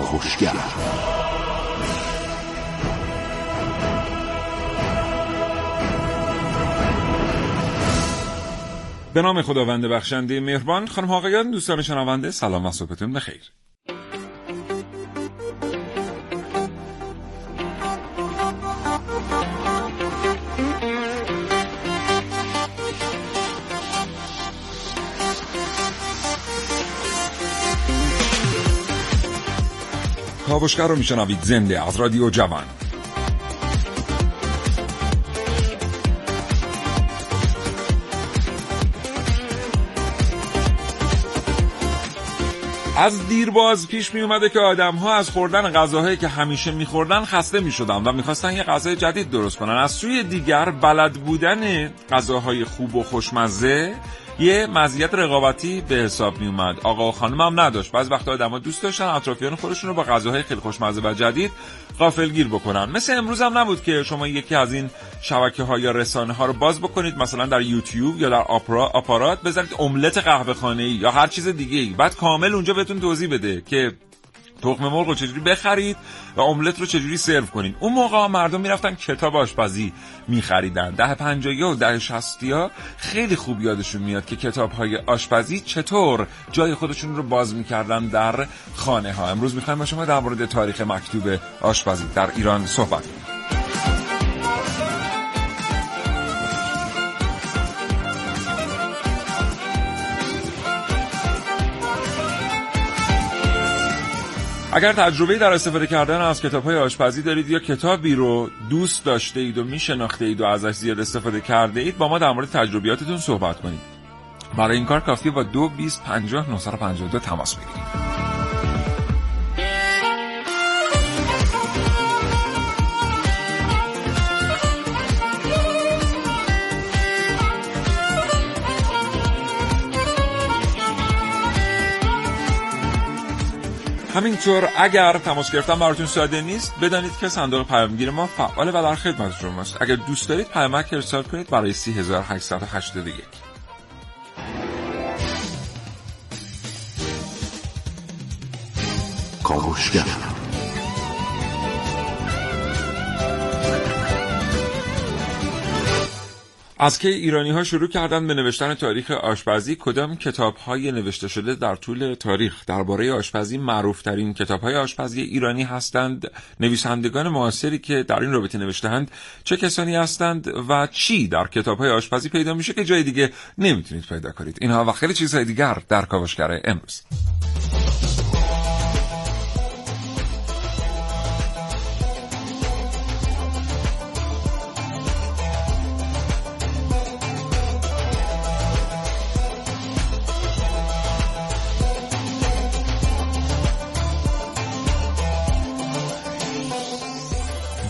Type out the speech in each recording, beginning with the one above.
کاوشگر به نام خداوند بخشنده مهربان خانم آقایان دوستان شنونده سلام و صبحتون بخیر. کاوشگر رو میشنوید. زنده از رادیو جوان. از دیرباز پیش می اومده که آدم ها از خوردن غذاهایی که همیشه میخوردن خسته می شدن و می‌خواستن یه غذای جدید درست کنن. از سوی دیگر بلد بودن غذاهای خوب و خوشمزه یه مزیت رقابتی به حساب می اومد آقا و خانم هم نداشت. بعض وقتا آدما دوست داشتن اطرافیان خودشون رو با غذاهای خیلی خوشمزه و جدید غافلگیر بکنن. مثل امروز هم نبود که شما یکی از این شبکه ها یا رسانه ها رو باز بکنید مثلا در یوتیوب یا در آپرا آپارات. بذارید املت قهوه خانه ای یا هر چیز دیگه ای بعد کامل اونجا بهتون توضیح بده که تخم مرغ رو چجوری بخرید و املت رو چجوری سرو کنید. اون موقع مردم می‌رفتن کتاب آشپزی میخریدن. ده پنجایی و ده شستی ها خیلی خوب یادشون میاد که کتاب های آشپزی چطور جای خودشون رو باز می‌کردن در خانه ها امروز می‌خوایم با شما در مورد تاریخ مکتوب آشپزی در ایران صحبت کنیم. اگر تجربه در استفاده کردن از کتاب های آشپزی دارید یا کتابی رو دوست داشته اید و میشناخته اید و ازش زیاد استفاده کرده اید با ما در مورد تجربیاتتون صحبت کنید. برای این کار کافیه با دو بیست پنجاه دو تماس بگیرید. همینطور اگر تماس گرفتن براتون ساده نیست بدانید که صندوق پیامگیر ما فعال و در خدمت شماست اگر دوست دارید پیامک ارسال کنید برای 3881 کاوشگر. از که ایرانی ها شروع کردن به نوشتن تاریخ آشپزی کدام کتاب های نوشته شده در طول تاریخ؟ درباره آشپزی معروف ترین کتاب های آشپزی ایرانی هستند. نویسندگان معاصری که در این رابطه نوشتهاند چه کسانی هستند و چی در کتاب های آشپزی پیدا میشه که جای دیگه نمی‌تونید پیدا کنید. اینها و خیلی چیزهای دیگر در کاوشگر امروز.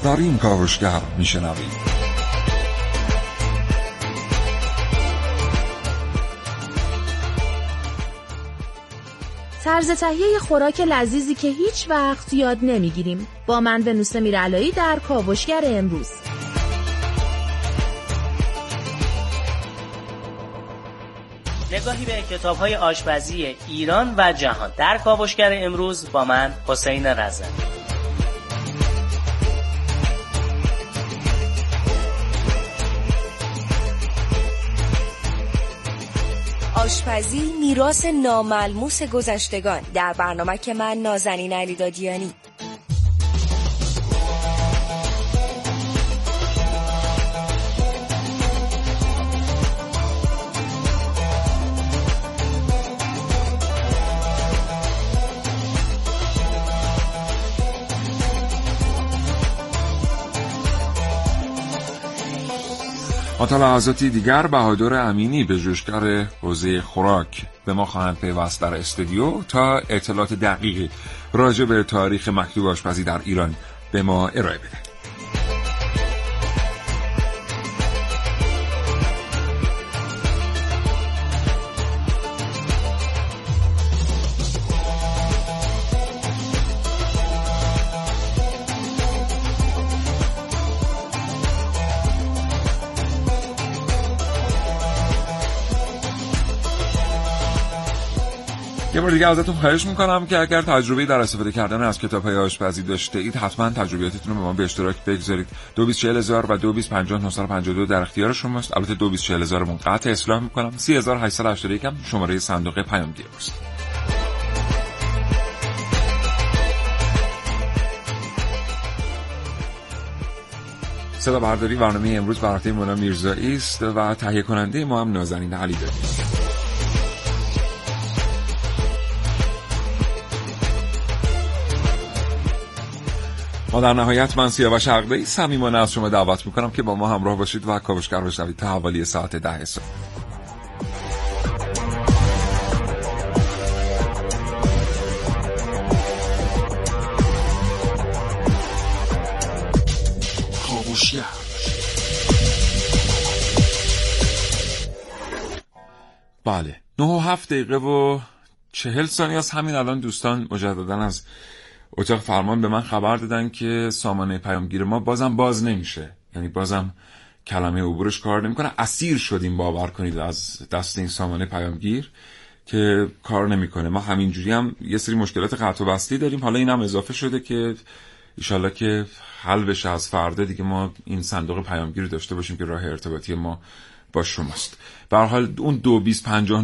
در این کاوشگر میشنوید طرز تهیه خوراک لذیذی که هیچ وقت یاد نمی‌گیریم. با من به نوسه میرعلایی در کاوشگر امروز. نگاهی به کتاب های آشپزی ایران و جهان. در کاوشگر امروز با من حسین رزمی. آشپزی میراث ناملموس گذشتگان. در برنامه که من نازنین علیدادیانی. تا لحظاتی دیگر بهادر امینی به جوشگر حوزه خوراک به ما خواهند پیوست در استودیو تا اطلاعات دقیقی راجع به تاریخ مکتوب آشپزی در ایران به ما ارائه بده. بار دیگه ازتون خواهش می‌کنم که اگر تجربه در استفاده کردن از کتاب های آشپزی داشته اید حتما تجربیاتتون رو به ما به اشتراک بگذارید. 224000 و 225952 در اختیار شماست. البته 224000 مون قطع اصلاح می‌کنم. 3881 هم شماره صندوق پیامگیر است. صدا برداری برنامه امروز برنامه مونا میرزایی است و تهیه کننده ما هم نازنین علی داریم. ما در نهایت من سیاوش عقده‌ای صمیمانه از شما دعوت می‌کنم که با ما همراه باشید و کاوشگر بشوید تا حوالی ساعت ده صبح. بله نه و هفت دقیقه و چهل ثانیه از همین الان دوستان مجددا از اتاق فرمان به من خبر دادن که سامانه پیامگیر ما بازم باز نمیشه. یعنی بازم کلمه عبورش کار نمی‌کنه. اسیر شدیم باور کنید از دست این سامانه پیامگیر که کار نمی‌کنه. ما همینجوری هم یه سری مشکلات قطع و بستی داریم. حالا این هم اضافه شده که ایشالله که حل بشه از فردا دیگه ما این صندوق پیامگیر داشته باشیم که راه ارتباطی ما با شماست. به حال اون دو بیس پنجاه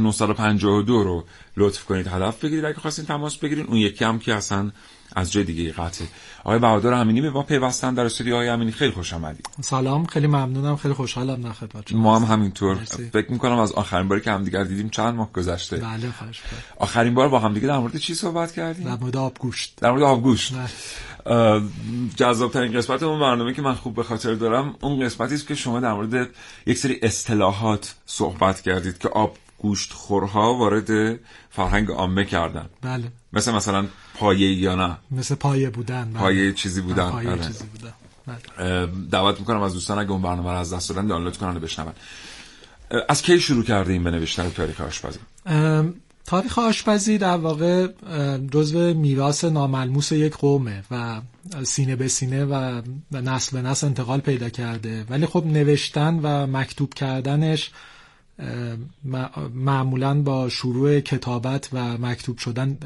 رو لطف کنید هدف بگیرید. اگه خواستین تماس بگیرین. اون یکی هم که اصلا از جای دیگه قطعه. آقای بهادر امینی به ما پیوستن در استودیو آقای امینی. خیلی خوش آمدید. سلام خیلی ممنونم خیلی خوشحالم در خدمت ما هم همینطور. فکر می‌کنم از آخرین باری که همدیگر دیدیم چند ماه گذشته. بله خواهش آخرین بار با همدیگه در مورد چی صحبت کردیم؟ در مورد آبگوشت. در مورد آبگوشت. جذاب ترین قسمت اون برنامه که من خوب به خاطر دارم اون قسمتی است که شما در مورد یک سری اصطلاحات صحبت کردید که آب گوشت خورها وارد فرهنگ عامه کردن. بله. مثل مثلا پایه یا نه. مثل پایه بودن. بله. پایه چیزی بودن. پایه بله. چیزی بودن. بله. دعوت می‌کنم از دوستان اگه اون برنامه رو از دست دادن دانلود کنن و بشنون. از کی شروع کرده این به نوشتن تاریخ آشپزی؟ تاریخ آشپزی در واقع جزو میراث ناملموس یک قومه و سینه به سینه و نسل به نسل انتقال پیدا کرده. ولی خب نوشتن و مکتوب کردنش معمولا با شروع کتابت و مکتوب شدن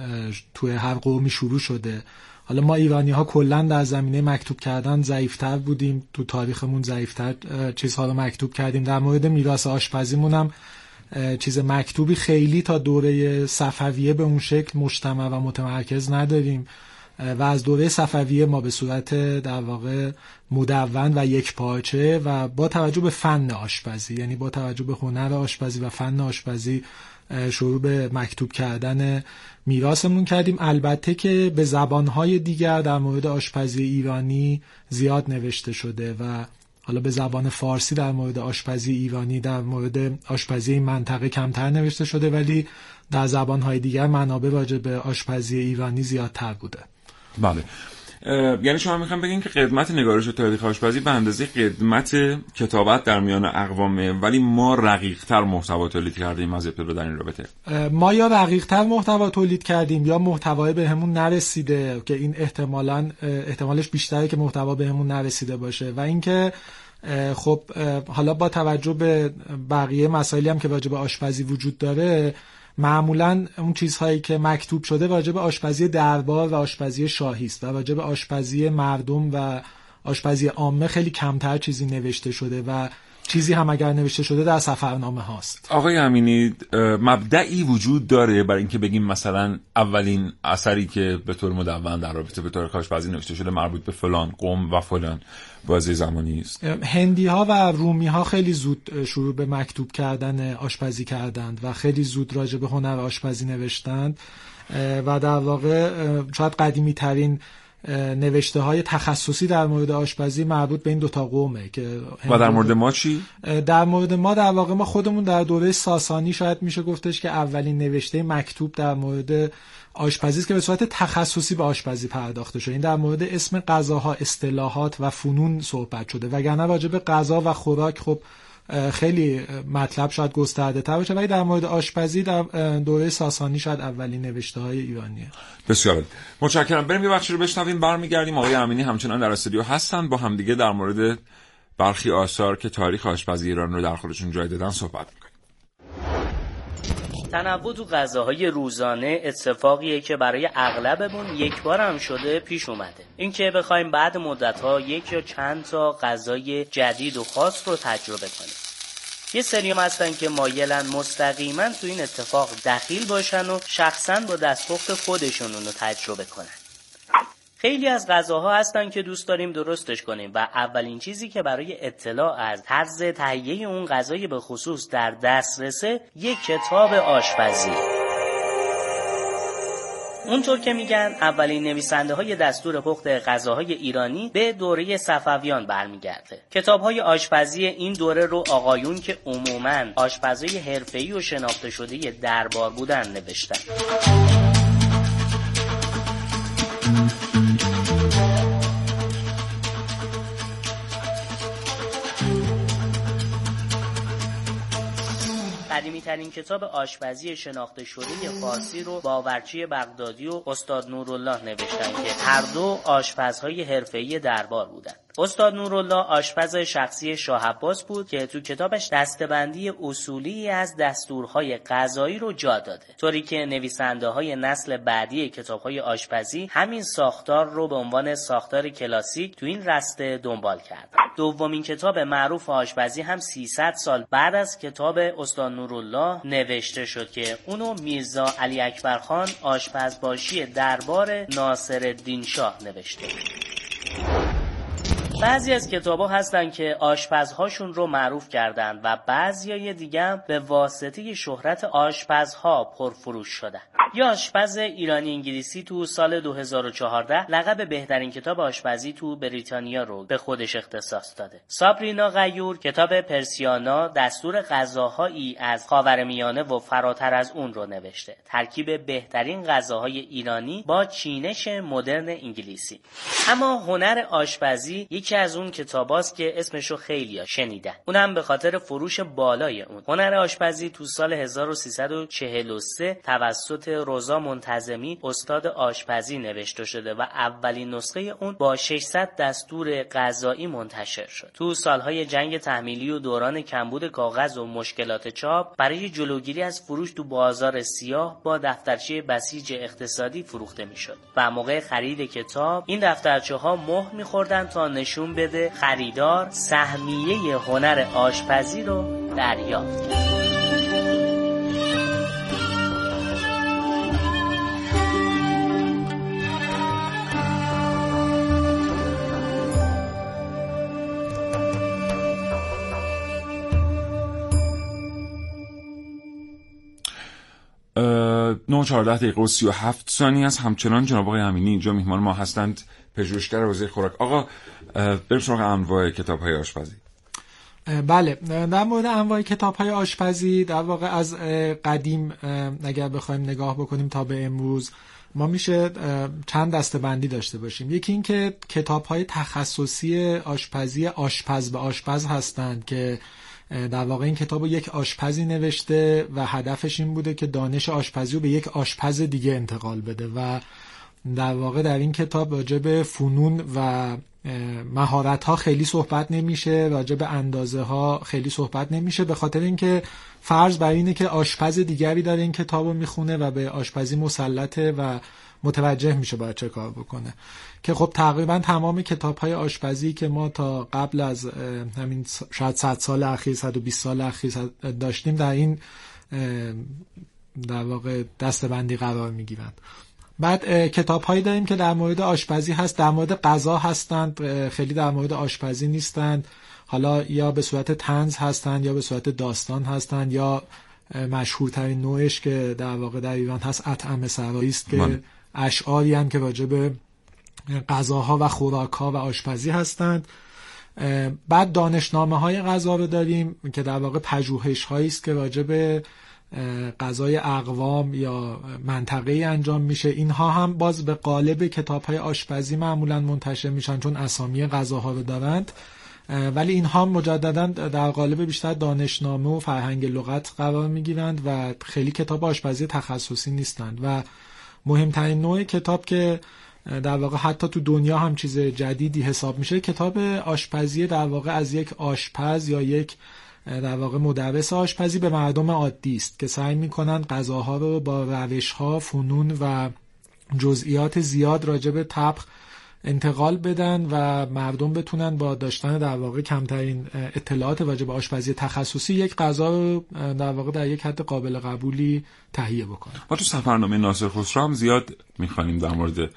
توی هر قومی شروع شده. حالا ما ایرانی ها کلا در زمینه مکتوب کردن ضعیفتر بودیم. تو تاریخمون ضعیفتر چیزها رو مکتوب کردیم. در مورد میراث آشپزیمون هم چیز مکتوبی خیلی تا دوره صفویه به اون شکل مجتمع و متمرکز نداریم. و از دوره صفویه ما به صورت در واقع مدون و یک پارچه و با توجه به فن آشپزی یعنی با توجه به هنر آشپزی و فن آشپزی شروع به مکتوب کردن میراثمون کردیم. البته که به زبانهای دیگر در مورد آشپزی ایرانی زیاد نوشته شده و حالا به زبان فارسی در مورد آشپزی ایرانی در مورد آشپزی منطقه کمتر نوشته شده ولی در زبانهای دیگر منابع راجع به آشپزی ایرانی زیادتر بوده. بله. یعنی شما می‌خوام بگین که قدمت نگارش و تاریخ آشپزی به اندازه قدمت کتابت در میان اقوامه ولی ما رقیقتر محتوا تولید کردیم از ابتدا در این رابطه. ما یا رقیقتر محتوا تولید کردیم یا محتوای بهمون نرسیده که این احتمالا احتمالش بیشتره که محتوا بهمون نرسیده باشه. و اینکه خب حالا با توجه به بقیه مسائلی هم که راجع به آشپزی وجود داره معمولا اون چیزهایی که مکتوب شده راجع آشپزی دربار و آشپزی شاهی است و راجع آشپزی مردم و آشپزی عامه خیلی کمتر چیزی نوشته شده و چیزی هم اگر نوشته شده در سفرنامه هاست. آقای امینی مبدعی وجود داره برای اینکه بگیم مثلا اولین اثری که به طور مدون در رابطه به طور آشپزی نوشته شده مربوط به فلان قوم و فلان بازی زمانی است. هندی ها و رومی ها خیلی زود شروع به مکتوب کردن آشپزی کردند و خیلی زود راجع به هنر آشپزی نوشتند. و در واقع شاید قدیمی ترین نوشته های تخصصی در مورد آشپزی مربوط به این دوتا قومه که و در مورد ما چی؟ در مورد ما در واقع ما خودمون در دوره ساسانی شاید میشه گفتش که اولین نوشته مکتوب در مورد آشپزی است که به صورت تخصصی به آشپزی پرداخته شده این در مورد اسم غذاها اصطلاحات و فنون صحبت شده وگرنه راجع به غذا و خوراک خب خیلی مطلب شاید گسترده تر باشه ولی در مورد آشپزی در دوره ساسانی شاید اولین نوشته های ایرانیه. بسیار متشکرم. بریم یه بخشی رو بشنویم برمیگردیم. آقای امینی همچنان در استودیو هستن. با همدیگه در مورد برخی آثار که تاریخ آشپزی ایران رو در خودشون جای دادن صحبت می‌کنیم. تنوع تو غذاهای روزانه اتفاقیه که برای اغلبمون یک بار هم شده پیش اومده. اینکه بخوایم بعد مدت ها یک یا چند تا غذای جدید و خاص رو تجربه کنیم. یه سری هم هستن که مایلن مستقیما تو این اتفاق دخیل باشن و شخصا با دستپخت خودشون رو تجربه کنن. خیلی از غذاها هستن که دوست داریم درستش کنیم و اولین چیزی که برای اطلاع از طرز تهیه اون غذای به خصوص در دسترسه یک کتاب آشپزی. اونطور که میگن اولین نویسنده های دستور پخت غذاهای ایرانی به دوره صفویان برمیگرده. کتاب های آشپزی این دوره رو آقایون که عموما آشپزای حرفه‌ای و شناخته شده دربار بودن نوشتن. قدیمی ترین کتاب آشپزی شناخته شده فارسی رو باورچی بغدادی و استاد نورالله نوشتن که هر دو آشپزهای حرفه‌ای دربار بودند. استاد نورالله آشپز شخصی شاه عباس بود که تو کتابش دستبندی اصولی از دستورهای غذایی رو جا داده طوری که نویسنده های نسل بعدی کتاب های آشپزی همین ساختار رو به عنوان ساختار کلاسیک تو این رسته دنبال کرد دومین کتاب معروف آشپزی هم 300 سال بعد از کتاب استاد نورالله نوشته شد که اونو میرزا علی اکبر خان آشپزباشی دربار ناصر شاه نوشته. بعضی از کتابا هستن که آشپزهاشون رو معروف کردن و بعضی دیگه به واسطه شهرت آشپزها پرفروش شدن. یا آشپز ایرانی انگلیسی تو سال 2014 لقب بهترین کتاب آشپزی تو بریتانیا رو به خودش اختصاص داده. سابرینا غیور کتاب پرسیانا دستور غذاهایی از خاورمیانه و فراتر از اون رو نوشته. ترکیب بهترین غذاهای ایرانی با چینش مدرن انگلیسی. اما هنر آشپزی یکی از اون کتاباست که اسمشو خیلی شنیدن. اونم به خاطر فروش بالای اون. هنر آشپزی تو سال 1343 توسط روزا منتظمی استاد آشپزی نوشته شده و اولین نسخه اون با 600 دستور غذایی منتشر شد. تو سالهای جنگ تحمیلی و دوران کمبود کاغذ و مشکلات چاپ برای جلوگیری از فروش تو بازار سیاه با دفترچه بسیج اقتصادی فروخته می‌شد. و موقع خرید کتاب این دفترچه ها مهر میخوردن تا نشون بده خریدار سهمیه هنر آشپزی رو دریافت. کرد نه چهارده دقیقه و هفت ثانی از همچنان جناب آقای امینی اینجا میهمان ما هستند. پژوهشگر حوزه خوراک. آقا بریم سراغ انواع کتاب های آشپزی بله. در مورد انواع کتاب های آشپزی در واقع از قدیم اگر بخوایم نگاه بکنیم تا به امروز ما میشه چند دسته بندی داشته باشیم. یکی اینکه کتاب های تخصصی آشپزی آشپز به آشپز هستند که در واقع این کتاب رو یک آشپزی نوشته و هدفش این بوده که دانش آشپزی رو به یک آشپز دیگه انتقال بده و در واقع در این کتاب راجع به فنون و مهارت ها خیلی صحبت نمیشه راجع به اندازه ها خیلی صحبت نمیشه به خاطر اینکه فرض بر اینه که آشپز دیگری داره این کتاب رو می‌خونه و به آشپزی مسلطه و متوجه میشه باید چه کار بکنه. که خب تقریبا تمام کتاب های آشپزی که ما تا قبل از همین شاید 100 سال اخیر 120 سال اخیر داشتیم در این در واقع دستبندی قرار می‌گیرند. بعد کتاب هایی داریم که در مورد آشپزی هست. در مورد غذا هستند. خیلی در مورد آشپزی نیستند. حالا یا به صورت تنز هستند یا به صورت داستان هستند یا مشهورترین نوعش که در واقع در ایران هست اطعم سرایی است که اشعاری هم که راجع به غذاها و خوراکها و آشپزی هستند. بعد دانشنامه های غذا رو داریم که در واقع پژوهش هایی است که راجع به غذای اقوام یا منطقه انجام میشه. اینها هم باز به قالب کتاب های آشپزی معمولا منتشر میشن چون اسامی غذاها رو دارند. ولی اینها مجددا در قالب بیشتر دانشنامه و فرهنگ لغت قرار می‌گیرند و خیلی کتاب آشپزی تخصصی نیستند. و مهمترین نوع کتاب که در واقع حتی تو دنیا هم چیز جدیدی حساب میشه کتاب آشپزی در واقع از یک آشپز یا یک در واقع مدرس آشپزی به مردم عادی است که سعی می‌کنن غذاها رو با روش ها فنون و جزئیات زیاد راجع به طبخ انتقال بدن و مردم بتونن با داشتن در واقع کمترین اطلاعات راجع به آشپزی تخصصی یک غذا رو در واقع در یک حد قابل قبولی تهیه بکنن. ما تو سفرنامه ناصر خسرو هم زیاد می‌خوانیم در مورد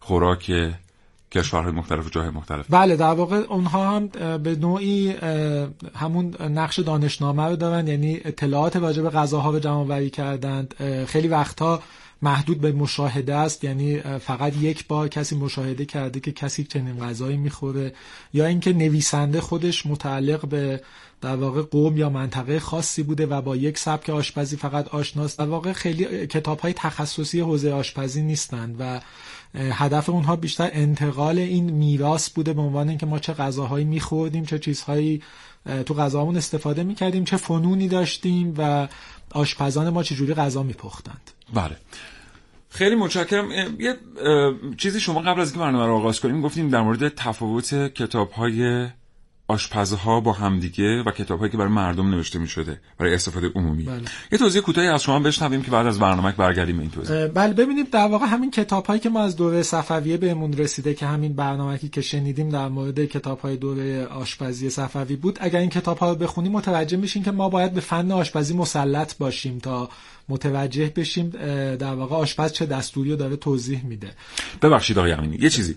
خوراک کشورهای مختلف و جاهای مختلف. بله در واقع اونها هم به نوعی همون نقش دانشنامه رو دارن یعنی اطلاعات راجع به غذاها رو جمع وری کردند خیلی وقتها محدود به مشاهده است یعنی فقط یک بار کسی مشاهده کرده که کسی چنین غذایی می‌خوره یا اینکه نویسنده خودش متعلق به در واقع قوم یا منطقه خاصی بوده و با یک سبک آشپزی فقط آشناست. در واقع خیلی کتاب های تخصصی حوزه آشپزی نیستند و هدف اونها بیشتر انتقال این میراث بوده به عنوان اینکه ما چه غذاهایی میخوردیم چه چیزهایی تو غذامون استفاده می‌کردیم چه فنونی داشتیم و آشپزان ما چجوری غذا میپختند. بله. خیلی متشکرم. یه چیزی شما قبل از اینکه برنامه رو آغاز کنیم گفتیم در مورد تفاوت کتاب های آشپزها با همدیگه و کتابهایی که برای مردم نوشته می شده برای استفاده عمومی. بله. یه توضیح کوتاهی از شما بشنویم که بعد از برنامه برگردیم این توضیح. بله ببینید در واقع همین کتابهایی که ما از دوره صفویه بهمون رسیده که همین برنامه‌ای که شنیدیم در مورد کتابهای دوره آشپزی صفوی بود اگر این کتابها رو بخونیم متوجه میشین که ما باید به فن آشپزی مسلط باشیم تا متوجه بشیم در واقع آشپز چه دستوری رو داره توضیح میده. ببخشید آقای امینی. یه چیزی.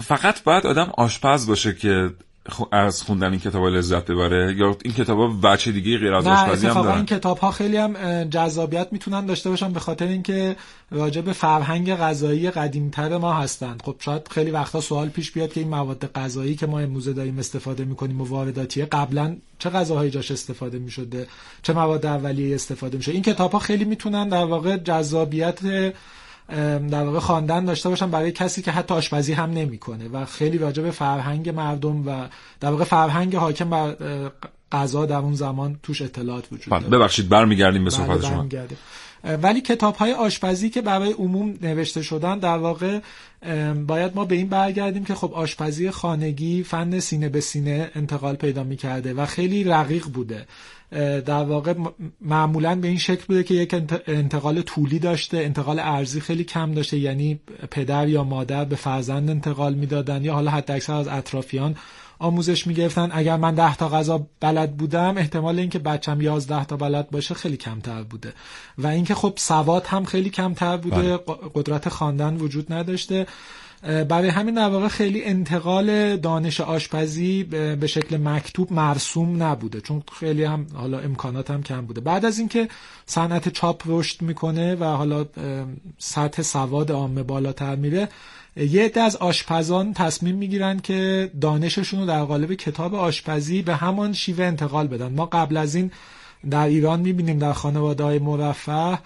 فقط باید آدم آشپز باشه که از خوندن این کتاب لذت ببره یا این کتاب ها بچه دیگه غیر از آشپزی هم دارن. این کتاب ها خیلی هم جذابیت می‌تونن داشته باشن به خاطر اینکه راجع به فرهنگ غذایی قدیمتر ما هستند. خب شاید خیلی وقتا سوال پیش بیاد که این مواد غذایی که ما امروزه داریم استفاده می‌کنیم و وارداتیه قبلا چه غذاهایی جاش استفاده می‌شده؟ چه مواد اولیه استفاده میشه؟ این کتاب ها خیلی می‌تونن در واقع جذابیت در واقع خواندن داشته باشن برای کسی که حتی آشپزی هم نمی‌کنه. و خیلی راجع به فرهنگ مردم و در واقع فرهنگ حاکم بر غذا در اون زمان توش اطلاعات وجود داره ببخشید برمیگردیم به صحبت شما. ولی کتاب های آشپزی که برای عموم نوشته شدن در واقع باید ما به این برگردیم که خب آشپزی خانگی فن سینه به سینه انتقال پیدا می‌کرده و خیلی رقیق بوده. در واقع معمولا به این شکل بوده که یک انتقال طولی داشته انتقال ارزی خیلی کم داشته یعنی پدر یا مادر به فرزند انتقال می‌دادن یا حالا حتی اکثر از اطرافیان آموزش می‌گرفتن. اگر من ده تا غذا بلد بودم احتمال اینکه بچم یازده تا بلد باشه خیلی کمتر بوده. و اینکه خب سواد هم خیلی کمتر بوده. بله. قدرت خواندن وجود نداشته. برای همین در واقع خیلی انتقال دانش آشپزی به شکل مکتوب مرسوم نبوده. چون خیلی هم حالا امکانات هم کم بوده. بعد از اینکه صنعت چاپ رشد می‌کنه و حالا سطح سواد عامه بالاتر میره یه عده از آشپزان تصمیم می‌گیرن که دانششون رو در قالب کتاب آشپزی به همان شیوه انتقال بدن. ما قبل از این در ایران می‌بینیم در خانواده های مرفه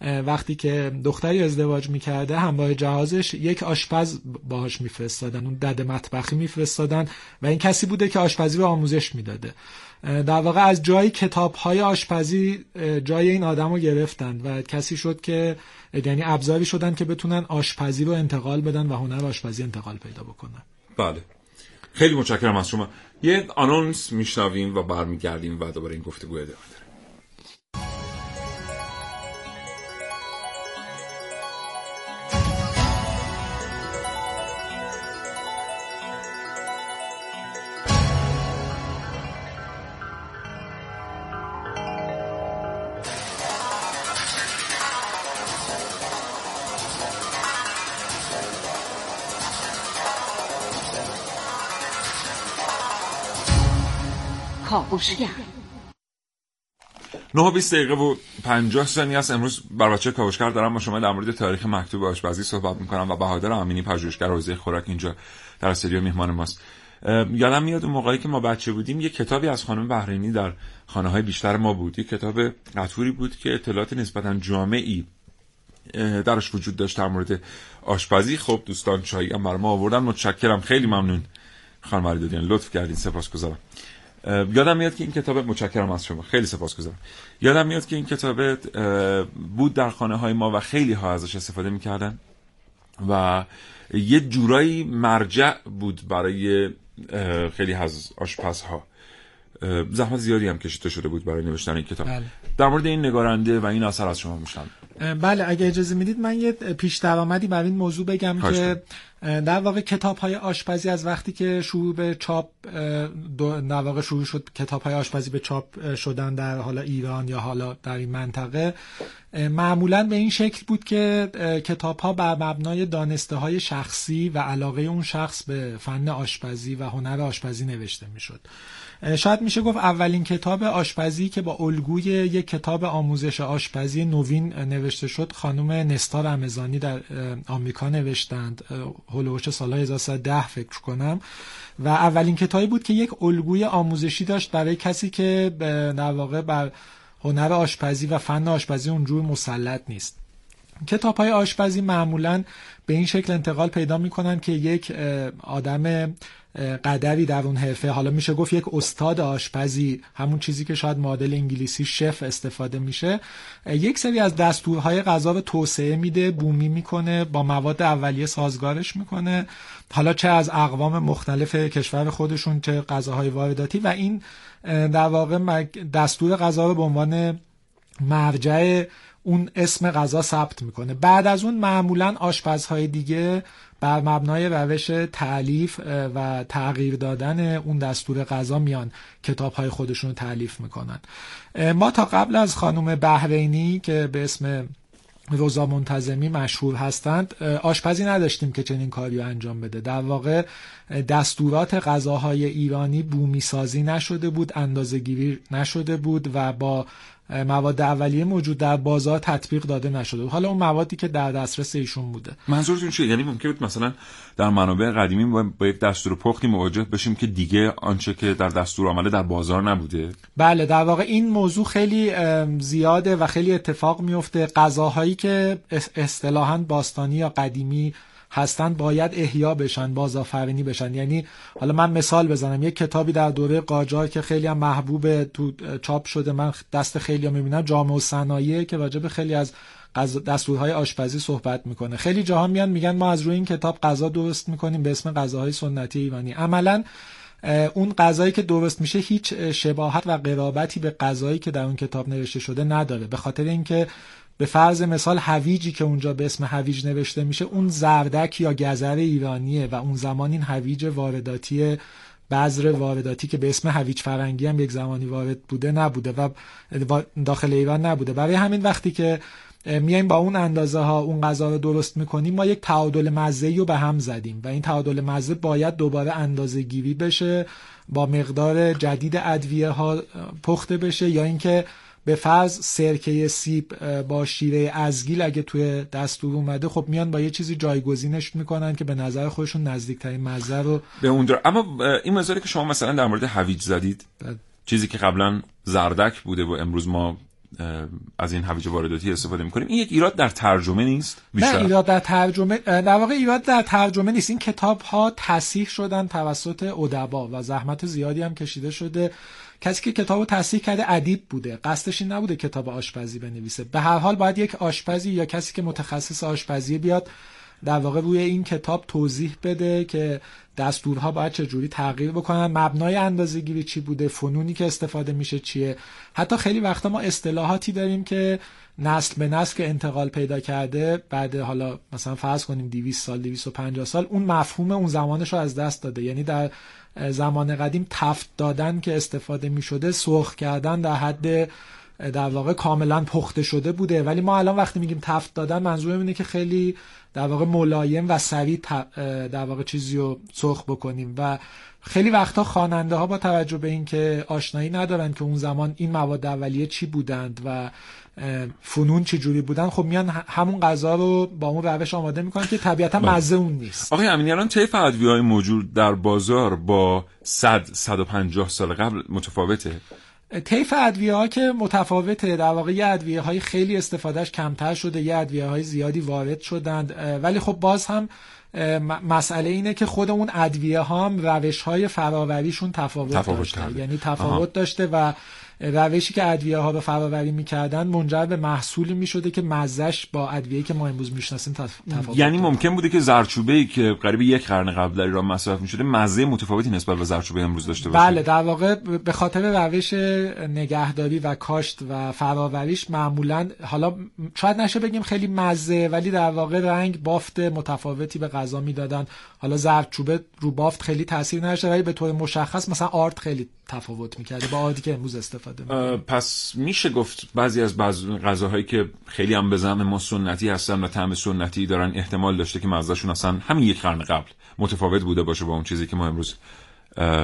وقتی که دختری ازدواج می‌کرده همراه جهازش یک آشپز باهاش میفرستادن اون دد مطبخی میفرستادن و این کسی بوده که آشپزی رو آموزش می‌داده. در واقع از جای کتاب های آشپزی جای این آدم رو گرفتن و کسی شد که یعنی ابزاری شدن که بتونن آشپزی رو انتقال بدن و هنر آشپزی انتقال پیدا بکنن. بله. خیلی متشکرم از شما. یه آنونس میشنویم و برمیگردیم و دوباره این گفتگو ادامه نه 20 دقیقه و 50 ثانیه است. امروز بر بچه کاوشگر دارم با شما در مورد تاریخ مکتوب آشپزی صحبت می‌کنم و بهادر امینی پژوهشگر حوزه خوراک اینجا در استودیو میهمان ماست. یادم میاد اون موقعی که ما بچه بودیم یه کتابی از خانم بحرینی در خانه های بیشتر ما بود. یه کتاب قطوری بود که اطلاعات نسبتا جامعی درش وجود داشت در مورد آشپزی. خب دوستان چایی هم برای ما آوردن. متشکرم. خیلی ممنون خانم علی لطف کردین. سپاسگزارم. یادم میاد که این کتاب متشکرم از شما. خیلی سپاسگزارم یادم میاد که این کتاب بود در خانه های ما و خیلی ها ازش استفاده می‌کردن و یه جورایی مرجع بود برای خیلی از آشپزها. زحمت زیادی هم کشیده شده بود برای نوشتن این کتاب. بله. در مورد این نگارنده و این اثر از شما میشن بله اگه اجازه می‌دید من یه پیش درآمدی برای این موضوع بگم که در واقع کتاب های آشپزی از وقتی که شروع به چاپ در واقع شروع شد کتاب های آشپزی به چاپ شدن در حالا ایران یا حالا در این منطقه معمولا به این شکل بود که کتاب ها بر مبنای دانسته های شخصی و علاقه اون شخص به فن آشپزی و هنر آشپزی نوشته می‌شد. شاید میشه گفت اولین کتاب آشپزی که با الگوی یک کتاب آموزش آشپزی نوین نوشته شد خانم نستار امزانی در آمریکا نوشتند. هلوش سال 1910 فکر کنم. و اولین کتابی بود که یک الگوی آموزشی داشت برای کسی که در واقع بر هنر آشپزی و فن آشپزی اونجور مسلط نیست. کتاب های آشپزی معمولا به این شکل انتقال پیدا می‌کنن که یک آدم قدری در اون حرفه. حالا میشه گفت یک استاد آشپزی همون چیزی که شاید معادل انگلیسی شف استفاده میشه. یک سری از دستورهای غذا رو توسعه میده بومی می‌کنه با مواد اولیه سازگارش می‌کنه. حالا چه از اقوام مختلف کشور خودشون چه غذاهای وارداتی. و این در واقع دستور غذا رو به عنوان مرجع اون اسم غذا ثبت می‌کنه. بعد از اون معمولا آشپزهای دیگه بر مبنای روش تعلیف و تغییر دادن اون دستور غذا میان کتاب های خودشون رو تعلیف می‌کنن ما تا قبل از خانم بحرینی که به اسم روزا منتظمی مشهور هستند آشپزی نداشتیم که چنین کاری رو انجام بده. در واقع دستورات غذاهای ایرانی بومی سازی نشده بود اندازه گیری نشده بود و با مواد اولیه موجود در بازار تطبیق داده نشده حالا اون موادی که در دسترس ایشون بوده. منظورتون چیه؟ یعنی ممکن بود مثلا در منابع قدیمی با, یک دستور پختی مواجه بشیم که دیگه آنچه که در دستور آمده در بازار نبوده؟ بله در واقع این موضوع خیلی زیاده و خیلی اتفاق میفته غذاهایی که اصطلاحا باستانی یا قدیمی هستند باید احیا بشن بازآفرینی بشن. یعنی حالا من مثال بزنم. یک کتابی در دوره قاجار که خیلی هم محبوب تو چاپ شده من دست خیلی هم می‌بینم جامعه و صنایع که راجع خیلی از دستورهای آشپزی صحبت می‌کنه. خیلی جاها میان میگن ما از روی این کتاب غذا درست می‌کنیم به اسم غذاهای سنتی ایرانی. عملا اون غذایی که درست میشه هیچ شباهت و قرابتی به غذایی که در اون کتاب نوشته شده نداره. به خاطر اینکه به فرض مثال هویجی که اونجا به اسم هویج نوشته میشه اون زردک یا گذر ایرانیه و اون زمان این هویج وارداتی بذر وارداتی که به اسم هویج فرنگی هم یک زمانی وارد بوده نبوده و داخل ایران نبوده. برای همین وقتی که میایم با اون اندازه ها اون غذا رو درست می‌کنیم ما یک تعادل مزه رو به هم زدیم و این تعادل مزه باید دوباره اندازه گیری بشه با مقدار جدید ادویه ها پخته بشه یا اینکه به فرض سرکه سیب با شیره ازگیل اگه توی دستور اومده خب میان با یه چیزی جایگزینش می‌کنن که به نظر خودشون نزدیکترین مزه رو به اونجا اما این مسئله که شما مثلا در مورد هویج زدید بله. چیزی که قبلا زردک بوده و امروز ما از این هویج وارداتی استفاده می‌کنیم. این یک ایراد در ترجمه نیست بیشتر؟ نه ایراد در ترجمه در واقع ایراد در ترجمه نیست. این کتاب ها تصحیح شدن توسط ادبا و زحمت زیادی هم کشیده شده. کسی که کتابو تصحیح کرده ادیب بوده. قصدش این نبوده کتاب آشپزی بنویسه. به هر حال باید یک آشپزی یا کسی که متخصص آشپزی بیاد در واقع روی این کتاب توضیح بده که دستورها باید چجوری تغییر بکنن مبنای اندازه گیری چی بوده فنونی که استفاده میشه چیه. حتی خیلی وقتا ما اصطلاحاتی داریم که نسل به نسل که انتقال پیدا کرده بعد حالا مثلا فرض کنیم 200 سال 250 سال اون مفهوم اون زمانش رو از دست داده. یعنی در زمان قدیم تفت دادن که استفاده می شده سرخ کردن در حد در واقع کاملا پخته شده بوده. ولی ما الان وقتی میگیم تفت دادن منظور اینه که خیلی در واقع ملایم و سریع در واقع چیزی رو سرخ بکنیم. و خیلی وقتا خواننده ها با توجه به اینکه آشنایی ندارن که اون زمان این مواد اولیه چی بودند و فنون چی جوری بودن خب میان همون غذا رو با اون روش آماده می‌کنن که طبیعتا بله. مزه اون نیست. آقای امینی الان طیف ادویه های موجود در بازار با 100 150 سال قبل متفاوته. طیف ادویه ها که متفاوته. در واقع یه ادویه های خیلی استفادهش کمتر شده یه ادویه های زیادی وارد شدند. ولی خب باز هم مسئله اینه که خود اون ادویه ها هم روش های فراوریشون تفاوت, تفاوت داشته. یعنی تفاوت داشته و روشی که ادویه ها به فراوری می‌کردن منجر به محصولی می‌شده که مزش با ادویه که ما امروز می‌شناسیم تفاوت یعنی ممکن بوده که زرچوبه ای که قریب یک قرن قبل در ایران مصرف می‌شده مزه متفاوتی نسبت به زرچوبه امروز داشته باشه. بله در واقع به خاطر روش نگهداری و کاشت و فراوریش معمولا حالا شاید نشه بگیم خیلی مزه ولی در واقع رنگ بافت متفاوتی به غذا می‌دادن. حالا زرچوبه رو بافت خیلی تاثیر نداشته ولی به طور مشخص مثلا آرد خیلی تفاوت می‌کرده با آردی که امروز استفاده می‌کنه پس میشه گفت بعضی از بعض غذاهایی که خیلی هم به زعم ما سنتی هستن و طعم سنتی دارن احتمال داشته که مزهشون اصلا همین یک قرن قبل متفاوت بوده باشه با اون چیزی که ما امروز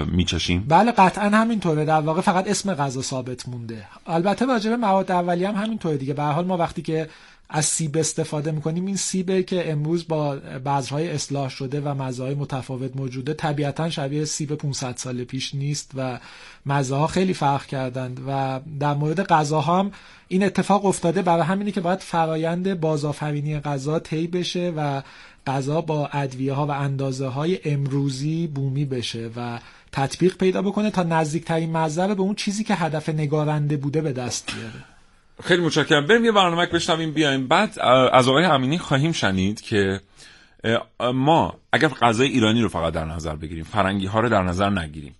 میچشیم. بله قطعا همینطوره. در واقع فقط اسم غذا ثابت مونده. البته راجع به مواد اولیه هم همینطوره دیگه. به حال ما وقتی که از سیب استفاده می‌کنیم. این سیبه که امروز با بذرهای اصلاح شده و مزههای متفاوت موجوده طبیعتا شبیه سیب 500 سال پیش نیست و مزه ها خیلی فرق کردند و در مورد غذاها هم این اتفاق افتاده. برای همینه که باید فرایند بازآفرینی غذا طی بشه و غذا با ادویه ها و اندازه های امروزی بومی بشه و تطبیق پیدا بکنه تا نزدیکترین مزه به اون چیزی که هدف نگارنده بوده به دست بیاره. خیلی متشکرم. بریم یه برنامه بشنویم بیایم. بعد از آقای امینی خواهیم شنید که ما اگر غذای ایرانی رو فقط در نظر بگیریم فرنگی ها رو در نظر نگیریم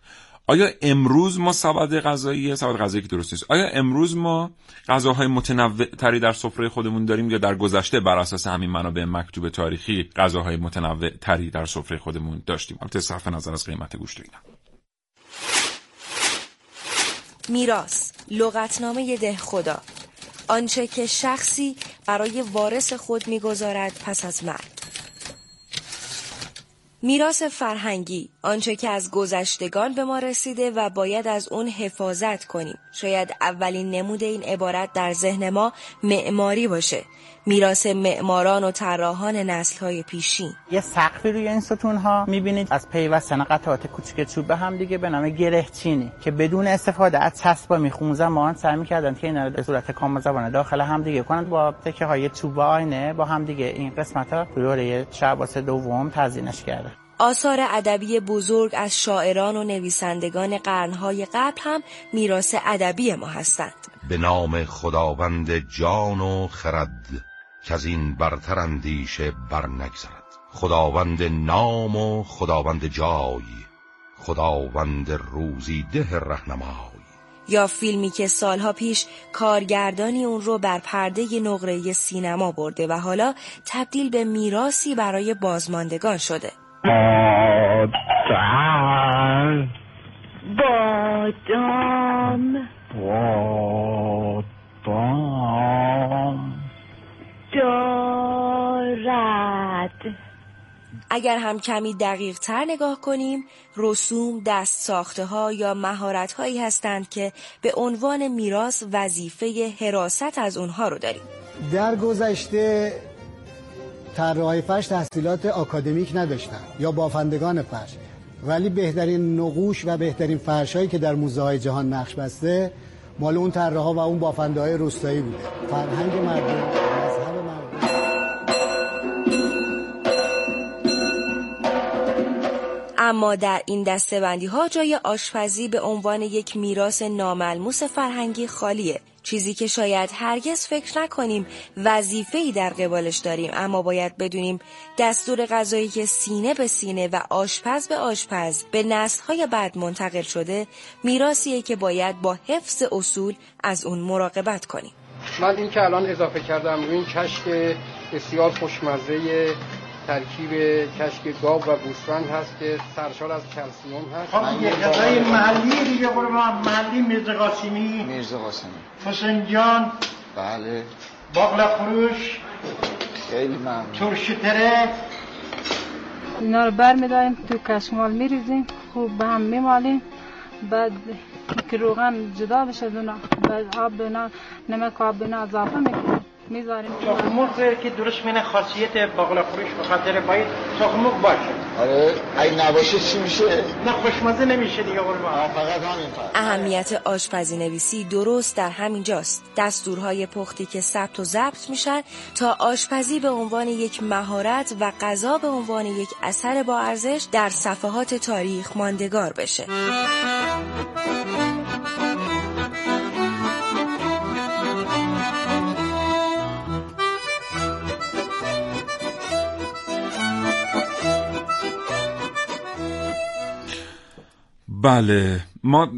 آیا امروز ما سبد غذایی سبد غذایی که درست نیست آیا امروز ما غذاهای متنوع تری در سفره خودمون داریم یا در گذشته بر اساس همین منابع مکتوب تاریخی غذاهای متنوع تری در سفره خودمون داشتیم؟ البته صرف نظر از قیمت گوشت اینا. میراث لغتنامه ده خدا. آنچه که شخصی برای وارث خود می‌گذارد پس از مرگ. میراث فرهنگی آنچه که از گذشتگان به ما رسیده و باید از اون حفاظت کنیم. شاید اولین نمود این عبارت در ذهن ما معماری باشه. میراث معماران و طراحان نسل‌های پیشین. یه سقفی روی این ستون ها می‌بینید. از پیوستن قطعات کوچیک چوب به هم دیگه به نام گرهچینی که بدون استفاده از چسبا میخون زمان سعی می‌کردن که اینا به صورت کام زبانه داخل هم دیگه کنند. با تکه های چوب آینه با هم دیگه این قسمت ها روی شعباس دوم تزیینش کرده آثار ادبی بزرگ از شاعران و نویسندگان قرنهای قبل هم میراث ادبی ما هستند. به نام خداوند جان و خرد. که از این برتر اندیشه بر نگذرد خداوند نام و خداوند جای خداوند روزی ده رهنمای. یا فیلمی که سالها پیش کارگردانی اون رو بر پرده نقره سینما برده و حالا تبدیل به میراسی برای بازماندگان شده. بادام بادام بادام دارد. اگر هم کمی دقیق تر نگاه کنیم رسوم دست ساخته ها یا مهارت هایی هستند که به عنوان میراث وظیفه حراست از اونها رو داریم. در گذشته طراحای فرش تحصیلات آکادمیک نداشتن یا بافندگان فرش. ولی بهترین نقوش و بهترین فرش هایی که در موزه های جهان نقش بسته مال اون طراحا و اون بافنده های روستایی بوده فرهنگ مردم اما در این دستبندی ها جای آشپزی به عنوان یک میراث ناملموس فرهنگی خالیه. چیزی که شاید هرگز فکر نکنیم ای در قبالش داریم اما باید بدونیم دستور غذایی که سینه به سینه و آشپز به آشپز به نسل‌های بعد منتقل شده میراثیه که باید با حفظ اصول از اون مراقبت کنیم. من این که الان اضافه کردم روی این کشک بسیار خوشمزه ترکیب کشک گاو و گوسفند هست که سرشار از کلسیوم هست. خب یه غذای محلی دیگه قربان محلی میرزا قاسمی. میرزا قاسمی. فسنجان بله. باقلا فروش خیلی ممنون. ترش تره. اینا رو بر میداریم تو کشمال میریزیم خوب به هم میمالیم. بعد که روغن جدا بشه دونا بعد آب بنا نمک آب بنا اضافه می‌کنیم. می‌ذاریم. که درست مینه خاصیت باقلا فروش به خاطر باید تخمق باشه. آره اگه نباشه چی میشه؟ نه خوشمزه نمیشه دیگه قربان. فقط همین فقط اهمیت آشپزی نویسی درست در همین جاست. دستورهای پختی که ثبت و ضبط میشن تا آشپزی به عنوان یک مهارت و غذا به عنوان یک اثر با ارزش در صفحات تاریخ ماندگار بشه. بله. ما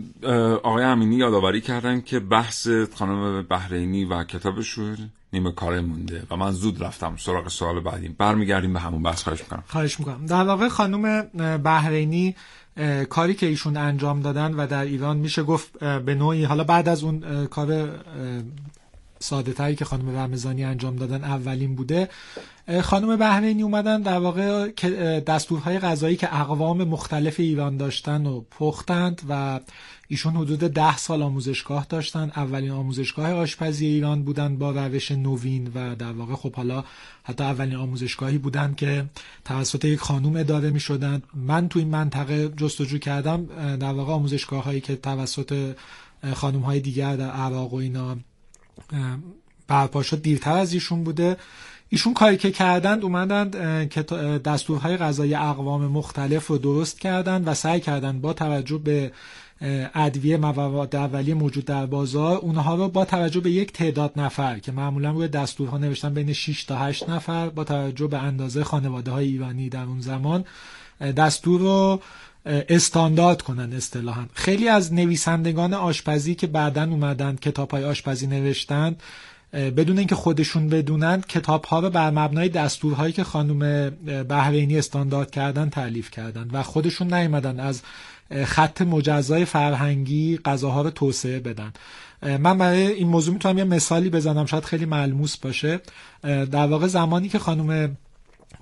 آقای امینی یادآوری کردن که بحث خانم بحرینی و کتابشون نیمه کار مونده و من زود رفتم سراغ سوال بعدی برمیگردیم به همون بحث. خواهش می‌کنم. خواهش می‌کنم. در واقع خانم بحرینی کاری که ایشون انجام دادن و در ایران میشه گفت به نوعی حالا بعد از اون کار ساده تری که خانم رمزانی انجام دادن اولین بوده. خانم بحرینی اومدن در واقع دستورهای غذایی که اقوام مختلف ایران داشتن و پختند و ایشون حدود ده سال آموزشگاه داشتن. اولین آموزشگاه آشپزی ایران بودن با روش نوین و در واقع خب حالا حتی اولین آموزشگاهی بودن که توسط یک خانوم اداره می شدن من تو این منطقه جستجو کردم در واقع آموزشگاه هایی که توسط خانوم های دیگر در عراق و اینا برپا شد دیرتر از ایشون بوده. ایشون کاری که کردند که دستورهای غذایی اقوام مختلف رو درست کردند و سعی کردند با توجه به ادویه مواد اولیه موجود در بازار اونها رو با توجه به یک تعداد نفر که معمولا روی دستورها نوشتن بین 6 تا 8 نفر با توجه به اندازه خانواده های ایرانی در اون زمان دستور رو استاندارد کنن اصطلاحا. خیلی از نویسندگان آشپزی که بعدا اومدن کتاب های آشپزی نوشتند بدون اینکه خودشون بدونن کتاب ها رو بر مبنای دستورهایی که خانم بحرینی استاندارد کردن تعلیف کردن و خودشون نیومدن از خط مجزای فرهنگی غذاها رو توسعه بدن. من برای این موضوع می‌تونم یه مثالی بزنم شاید خیلی ملموس باشه. در واقع زمانی که خانم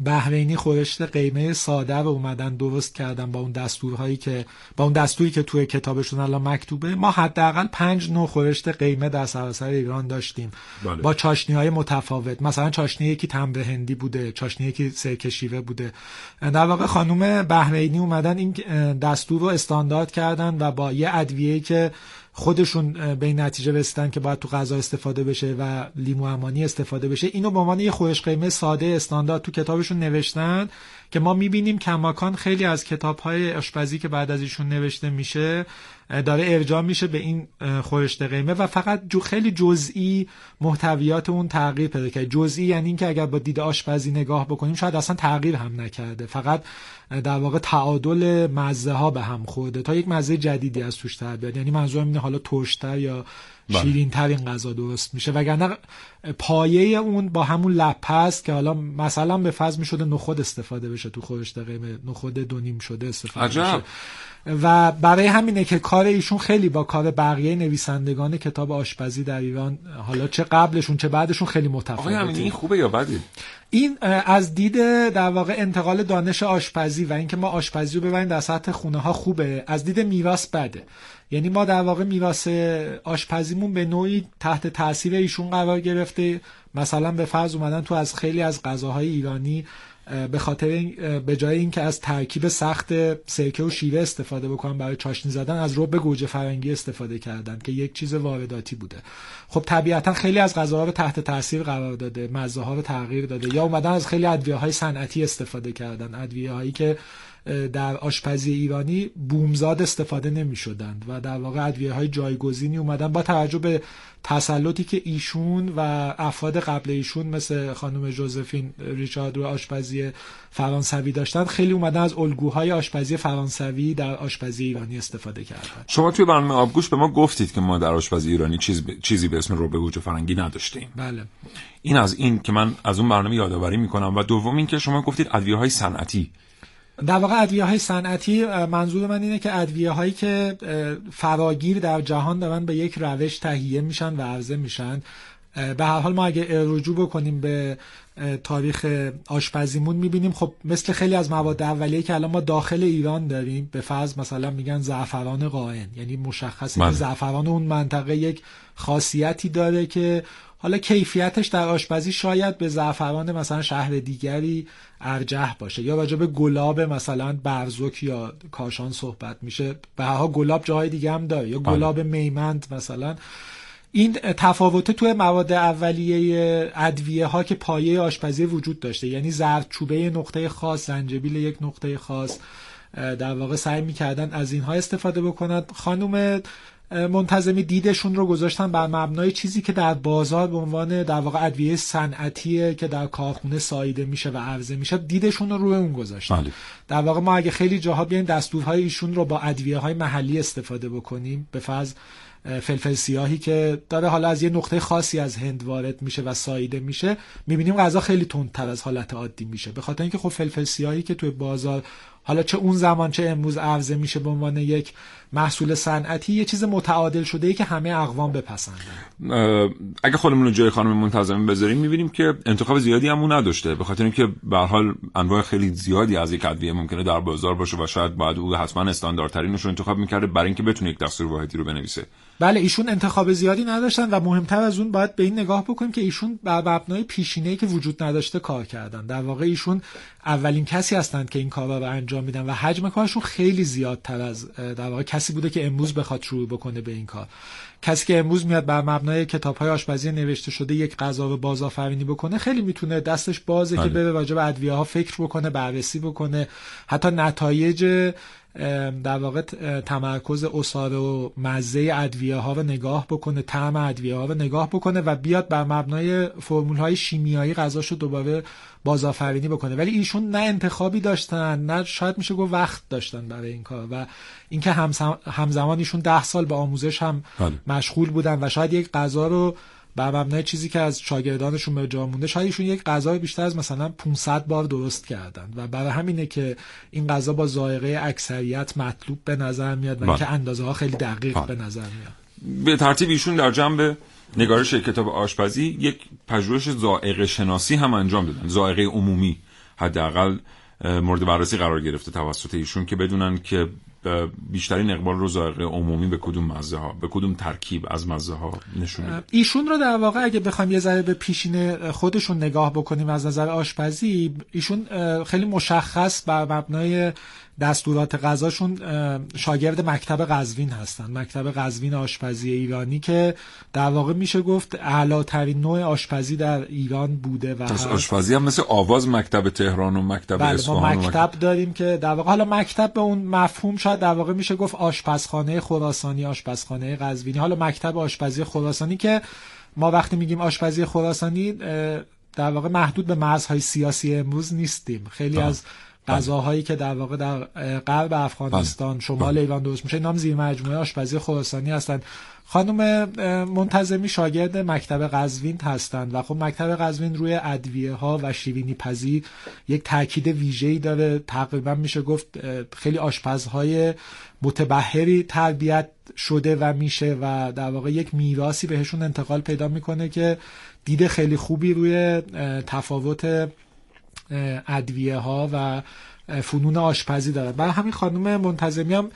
بحرینی خورشت قیمه ساده رو اومدن درست کردن با اون دستورهایی که با اون دستوری که توی کتابشون الان مکتوبه. ما حداقل پنج نوع خورشت قیمه در سراسر ایران داشتیم. بله. با چاشنی های متفاوت. مثلا چاشنی یکی تمر هندی بوده چاشنی یکی سرکه شیوه بوده. در واقع خانم بحرینی اومدن این دستور رو استاندارد کردن و با یه ادویه که خودشون به این نتیجه رسیدن که باید تو غذا استفاده بشه و لیمو امانی استفاده بشه. اینو به عنوان یه خورش قیمه ساده استاندارد تو کتابشون نوشتن که ما می‌بینیم کماکان خیلی از کتاب های آشپزی که بعد از ایشون نوشته میشه داره ارجاع میشه به این خورشت قیمه و فقط جو خیلی جزئی محتویات اون تغییر پیدا کرده. جزئی یعنی اینکه اگر با دید آشپزی نگاه بکنیم شاید اصلا تغییر هم نکرده. فقط در واقع تعادل مزه ها به هم خورده. تا یک مزه جدیدی از توش در بیاد. یعنی منظورم اینه حالا ترشتر یا شیرین تر این غذا درست میشه. وگرنه پایه اون با همون لپه است که حالا مثلا به فرض می‌شده نخود استفاده بشه تو خورشت قیمه. نخود دونیم شده استفاده عجب. بشه. و برای همینه که کار ایشون خیلی با کار بقیه نویسندگان کتاب آشپزی در ایران حالا چه قبلشون چه بعدشون خیلی آقای متفاوته امینی این خوبه یا بده این از دید در واقع انتقال دانش آشپزی و اینکه ما آشپزی رو ببریم در سطح خونه ها خوبه. از دید میراث بده. یعنی ما در واقع میراث آشپزیمون به نوعی تحت تاثیر ایشون قرار گرفته. مثلا به فرض اومدن تو از خیلی از غذاهای ایرانی به خاطر این به جای اینکه از ترکیب سخت سرکه و شیوه استفاده بکنن برای چاشنی زدن از رب گوجه فرنگی استفاده کردن که یک چیز وارداتی بوده. خب طبیعتا خیلی از غذاها رو تحت تاثیر قرار داده مزه ها رو تغییر داده یا اومدن از خیلی ادویه های صنعتی استفاده کردن. ادویه هایی که در آشپزی ایرانی بومزاد استفاده نمی شدند و در واقع ادویه های جایگزینی اومدن با توجه به تسلطی که ایشون و افراد قبل ایشون مثل خانم جوزفین ریچارد رو آشپزی فرانسوی داشتن خیلی اومدن از الگوهای آشپزی فرانسوی در آشپزی ایرانی استفاده کردن. شما توی برنامه آبگوش به ما گفتید که ما در آشپزی ایرانی چیز ب... چیزی به اسم روبه گوجه فرنگی نداشتیم. بله. این از این که من از اون برنامه یادآوری می‌کنم و دوم این که شما گفتید ادویه های صنعتی در واقع ادویه های صنعتی منظور من اینه که ادویه هایی که فراگیر در جهان دارن به یک روش تهیه میشن و عرضه میشن. به هر حال ما اگه رجوع بکنیم به تاریخ آشپزیمون می‌بینیم خب مثل خیلی از مواد اولیه که الان ما داخل ایران داریم به فرض مثلا میگن زعفران قائن یعنی مشخصه که زعفران اون منطقه یک خاصیتی داره که حالا کیفیتش در آشپزی شاید به زعفران مثلا شهر دیگری ارجح باشه یا راجع به گلاب مثلا برزوک یا کاشان صحبت میشه. به هر گلاب جاهای دیگه هم داره. یا گلاب میمند مثلا. این تفاوته توی مواد اولیه ادویه ها که پایه آشپزی وجود داشته. یعنی زردچوبه نقطه خاص زنجبیل یک نقطه خاص در واقع سعی می‌کردن از اینها استفاده بکنند خانم منتظمی دیدشون رو گذاشتن بر مبنای چیزی که در بازار به عنوان در واقع ادویه صنعتیه که در کارخونه ساییده میشه و عرضه میشه دیدشون رو روی اون گذاشتن بله. در واقع ما اگه خیلی جاها بیایم دستورهای ایشون رو با ادویه های محلی استفاده بکنیم به فرض فلفل سیاهی که داره حالا از یه نقطه خاصی از هند وارد میشه و ساییده میشه می‌بینیم غذا خیلی تندتر از حالت عادی میشه به خاطر اینکه خب فلفل سیاهی که توی بازار حالا چه اون زمان چه امروز عرضه میشه به عنوان یک محصول صنعتی یه چیز متعادل شده ای که همه اقوام بپسندن. اگه خودمون رو جای خانم منتظمی بذاریم می‌بینیم که انتخاب زیادی همون نداشته. به خاطر اینکه به حال انواع خیلی زیادی از یک ادویه ممکنه در بازار باشه و شاید بعد او حتما استانداردترینش رو انتخاب می‌کرده برای اینکه بتونه یک دستور واحدی رو بنویسه. بله ایشون انتخاب زیادی نداشتن و مهمتر از اون باید به این نگاه بکنیم که ایشون بر مبنای پیشینه‌ای که وجود نداشته کار کردن. در واقع ایشون اولین کسی هستند که این کارا رو انجام میدن و حجم کارشون خیلی زیادتر از در واقع کسی بوده که امروز بخواد شروع بکنه به این کار. کسی که امروز میاد بر مبنای کتاب های آشپزی نوشته شده یک غذا رو بازآفرینی بکنه خیلی می‌تونه دستش بازه که بره راجع به ادویه ها فکر بکنه بررسی بکنه. حتی نتایج در واقع تمرکز اصار و مزه ادویه ها رو نگاه بکنه طعم ادویه ها رو نگاه بکنه و بیاد بر مبنای فرمول های شیمیایی غذاشو دوباره بازآفرینی بکنه. ولی ایشون نه انتخابی داشتن نه شاید میشه گفت وقت داشتن برای این کار و اینکه همزمان ایشون ده سال به آموزش هم مشغول بودن و شاید یک غذا رو بر مبنای چیزی که از شاگردانشون به جا مونده شاید ایشون یک غذا بیشتر از مثلا 500 بار درست کردن. و برای همینه که این غذا با ذائقه اکثریت مطلوب به نظر میاد و اینکه اندازه ها خیلی دقیق به نظر میاد. به ترتیب ایشون در جنب نگارش کتاب آشپزی یک پژوهش ذائقه شناسی هم انجام دادن. ذائقه عمومی حداقل مورد بررسی قرار گرفته توسط ایشون که بدونن که بیشترین اقبال رو ذائقه عمومی به کدوم مزه ها به کدوم ترکیب از مزه ها نشون ایشون رو در واقع اگه بخوایم یه ذره به پیشین خودشون نگاه بکنیم از نظر آشپزی ایشون خیلی مشخص بر مبنای دستورات غذاشون شاگرد مکتب قزوین هستن. مکتب قزوین آشپزی ایرانی که در واقع میشه گفت اعلاترین نوع آشپزی در ایران بوده و آشپزی هم مثل آواز مکتب تهران و مکتب بله اصفهان ما مکتب داریم که در واقع حالا مکتب به اون مفهوم شاید در واقع میشه گفت آشپزخانه خراسانی آشپزخانه قزوینی. حالا مکتب آشپزی خراسانی که ما وقتی میگیم آشپزی خراسانی در واقع محدود به مرزهای سیاسی امروز نیستیم. خیلی از غذاهایی که در واقع در غرب افغانستان شمال ایران درست میشه نام زیر مجموعه آشپزی خراسانی هستند خانم منتظمی شاگرد مکتب قزوین هستند و خب مکتب قزوین روی ادویه ها و شیرینی پزی یک تاکید ویژه‌ای داره. تقریبا میشه گفت خیلی آشپزهای متبهری تربیت شده و میشه و در واقع یک میراثی بهشون انتقال پیدا می‌کنه که دید خیلی خوبی روی تفاوت ادویه ها و فنون آشپزی دارن. برای همین خانم منتظمی هم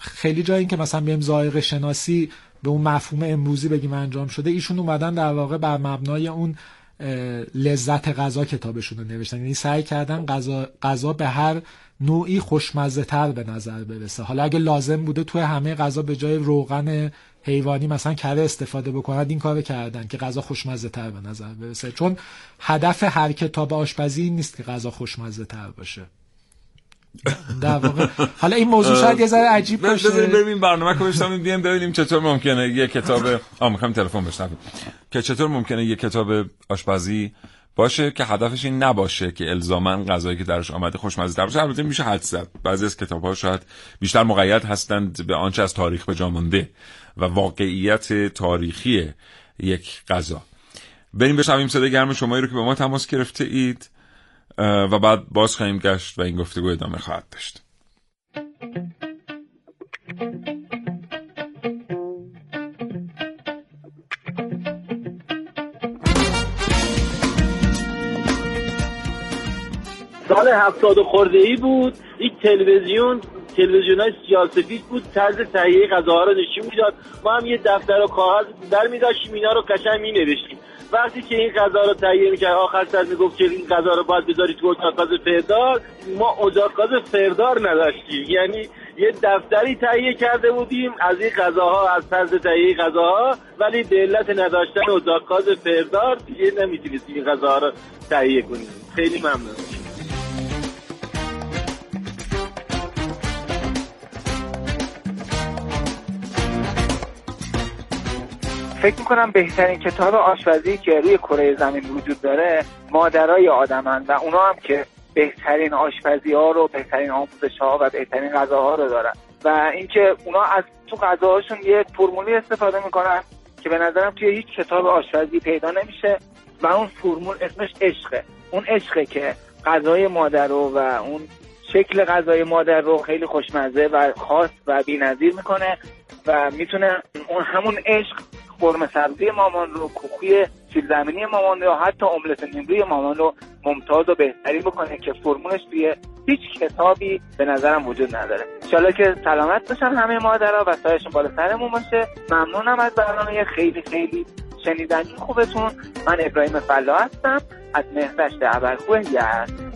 خیلی جایی که مثلا بیم ذائقه شناسی به اون مفهوم امروزی بگیم انجام شده ایشون اومدن در واقع بر مبنای اون لذت غذا کتابشون رو نوشتن. یعنی سعی کردن غذا غذا به هر نوعی خوشمزه تر به نظر برسه. حالا اگه لازم بوده توی همه غذا به جای روغن حیوانی مثلا کره استفاده بکنند این کارو کردن که غذا خوشمزه تر به نظر برسه. چون هدف هر کتاب آشپزی نیست که غذا خوشمزه تر باشه. در واقع حالا این موضوع شاید یه ذره عجیب باشه. بذاریم این برنامه که بشنویم بیایم ببینیم چطور ممکنه یه کتاب آ می‌خوایم تلفن بشنویم. که چطور ممکنه یه کتاب آشپزی باشه که هدفش این نباشه که الزاما غذایی که درش آمده خوشمزه تر باشه. البته میشه حد زد. بعضی از کتاب ها شاید بیشتر مقید هستند به آنچه از تاریخ به جا مانده و واقعیت تاریخی یک غذا. بریم بشنویم صدای گرم شمایی رو که به ما تماس گرفته اید و بعد باز خواهیم گشت و این گفتگو ادامه خواهد داشت. سال هفتاد خورده ای بود. یک تلویزیون تلویزیون های سیاسفید بود طرز تهیه غذاها رو نشون می‌داد. ما هم یه دفتر و کاغذ در می داشتیم اینا رو می نوشتیم وقتی که این غذا رو تهیه می‌کرد آخر سر می‌گفت که این غذا رو باید بذاری تو اتاق غذا فردار. ما اتاق غذا فردار نداشتیم. یعنی یه دفتری تهیه کرده بودیم از این غذاها از طرز تهیه غذاها ولی به علت نداشتن اتاق غذا فردار دیگه نمی‌تونستیم این غذاها رو تهیه کنیم. خیلی ممنون. فکر می‌کنم بهترین کتاب آشپزی که روی کره زمین وجود داره مادرای آدمن و اونا هم که بهترین آشپزی ها رو بهترین آموزش ها و بهترین غذاها رو دارن. و اینکه اونا از تو غذاهاشون یه فرمولی استفاده می‌کنن که به نظرم توی هیچ کتاب آشپزی پیدا نمیشه و اون فرمول اسمش عشقه. اون عشقه که غذای مادر رو و اون شکل غذای مادر رو خیلی خوشمزه و خاص و بی‌نظیر می‌کنه و می‌تونه اون همون عشق قرمه سبزی مامان رو کوکوی سیل زمینی مامان رو حتی املت نیمروی مامان رو ممتاز و بهتری بکنه که فرمولش توی هیچ کتابی به نظرم وجود نداره. انشالله که سلامت باشن همه مادرها و سایشون بالا سرمون باشه. ممنونم از برنامه خیلی خیلی شنیدنی خوبتون. من ابراهیم فلا هستم از مهدشت ابرخو یزد.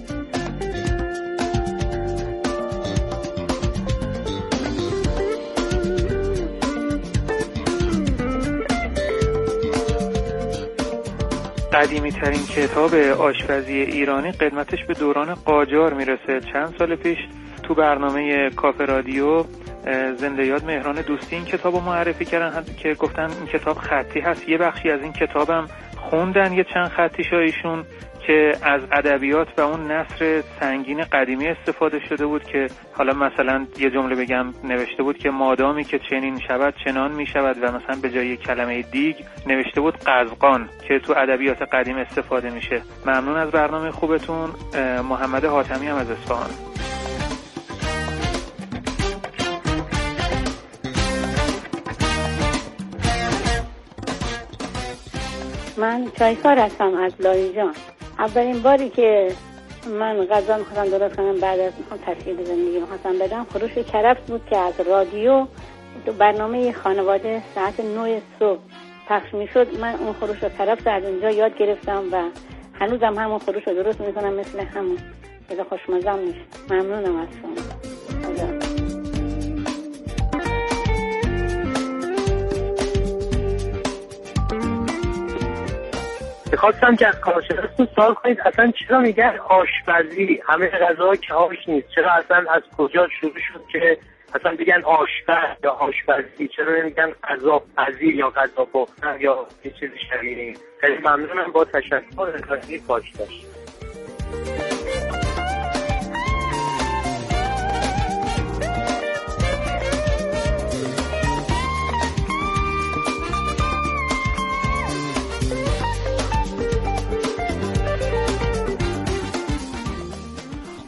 قدیمی ترین کتاب آشپزی ایرانی قدمتش به دوران قاجار می‌رسه. چند سال پیش تو برنامه کافه رادیو زنده یاد مهران دوستی این کتاب رو معرفی کردن که گفتن این کتاب خطی هست. یه بخشی از این کتابم خوندن یه چند خطی ایشون که از ادبیات و اون نصر سنگین قدیمی استفاده شده بود که حالا مثلا یه جمله بگم نوشته بود که مادامی که چنین شود چنان می شود و مثلا به جای کلمه دیگ نوشته بود قزقان که تو ادبیات قدیم استفاده میشه. ممنون از برنامه خوبتون. محمد حاتمی هم از اصفهان. من چایکار هستم از لایجان. اولین باری که من غذا می‌خواستم درست کنم بعد از می‌خوام تشکیل زندگی می‌خواستم بدم خروش کرفس بود که از رادیو تو برنامه خانواده ساعت 9 صبح پخش می‌شد. من اون خروش کرفس از اونجا یاد گرفتم و هنوزم همون خروش رو درست می‌کنم مثل همون. که خوشمزم میشه. ممنونم از شما. می‌خواستم که از کارشناستون سوال کنید اصلا چرا میگن آشپزی؟ همه غذا که آش نیست. چرا اصلا از کجا شروع شد که اصلا بگن آشپز یا آشپزی؟ چرا نمیگن غذا پزی یا غذا پختن یا یه چیزی شبیه خیلی ممنونم با تشکر از پاش داشت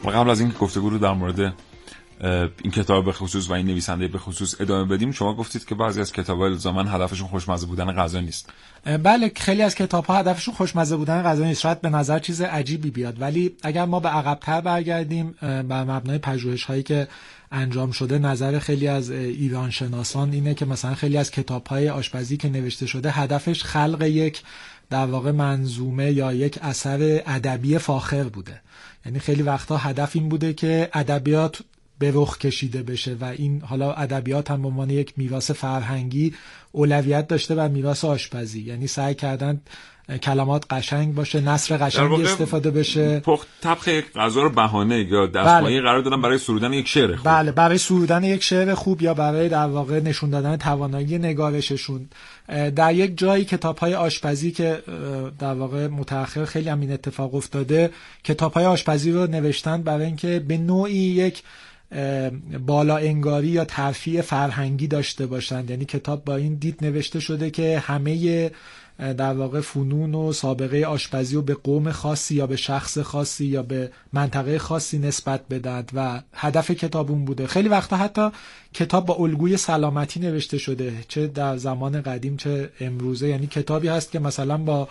و قبل از اینکه گفتگو رو در مورد این کتاب به خصوص و این نویسنده به خصوص ادامه بدیم شما گفتید که بعضی از کتاب های الزامن هدفشون خوشمزه بودن غذا نیست. بله خیلی از کتاب ها هدفشون خوشمزه بودن غذا نیست. شاید به نظر چیز عجیبی بیاد. ولی اگر ما به عقبتر برگردیم بر مبنای پژوهش هایی که انجام شده نظر خیلی از ایران شناسان اینه که مثلا خیلی از کتاب های آشپزی که نوشته شده هدفش خلق یک در واقع منظومه یا یک اثر ادبی فاخر بوده. یعنی خیلی وقتا هدف این بوده که ادبیات به رخ کشیده بشه و این حالا ادبیات هم به عنوان یک میراث فرهنگی اولویت داشته بر میراث آشپزی. یعنی سعی کردن کلمات قشنگ باشه نصر قشنگی استفاده بشه. پخت طبخ یک غذا رو بهانه یا دستمایه بله. قرار دادن برای سرودن یک شعر خوب. بله برای سرودن یک شعر خوب یا برای در واقع نشون دادن توانایی نگارششون. در یک جایی کتاب های آشپزی که در واقع متأخر خیلی هم این اتفاق افتاده کتاب های آشپزی رو نوشتن برای اینکه به نوعی یک بالا انگاری یا ترفیع فرهنگی داشته باشند. یعنی کتاب با این دید نوشته شده که همه در واقع فنون و سابقه آشپزی و به قوم خاصی یا به شخص خاصی یا به منطقه خاصی نسبت بدهد و هدف کتاب اون بوده. خیلی وقتا حتی کتاب با الگوی سلامتی نوشته شده چه در زمان قدیم چه امروزه. یعنی کتابی هست که مثلا با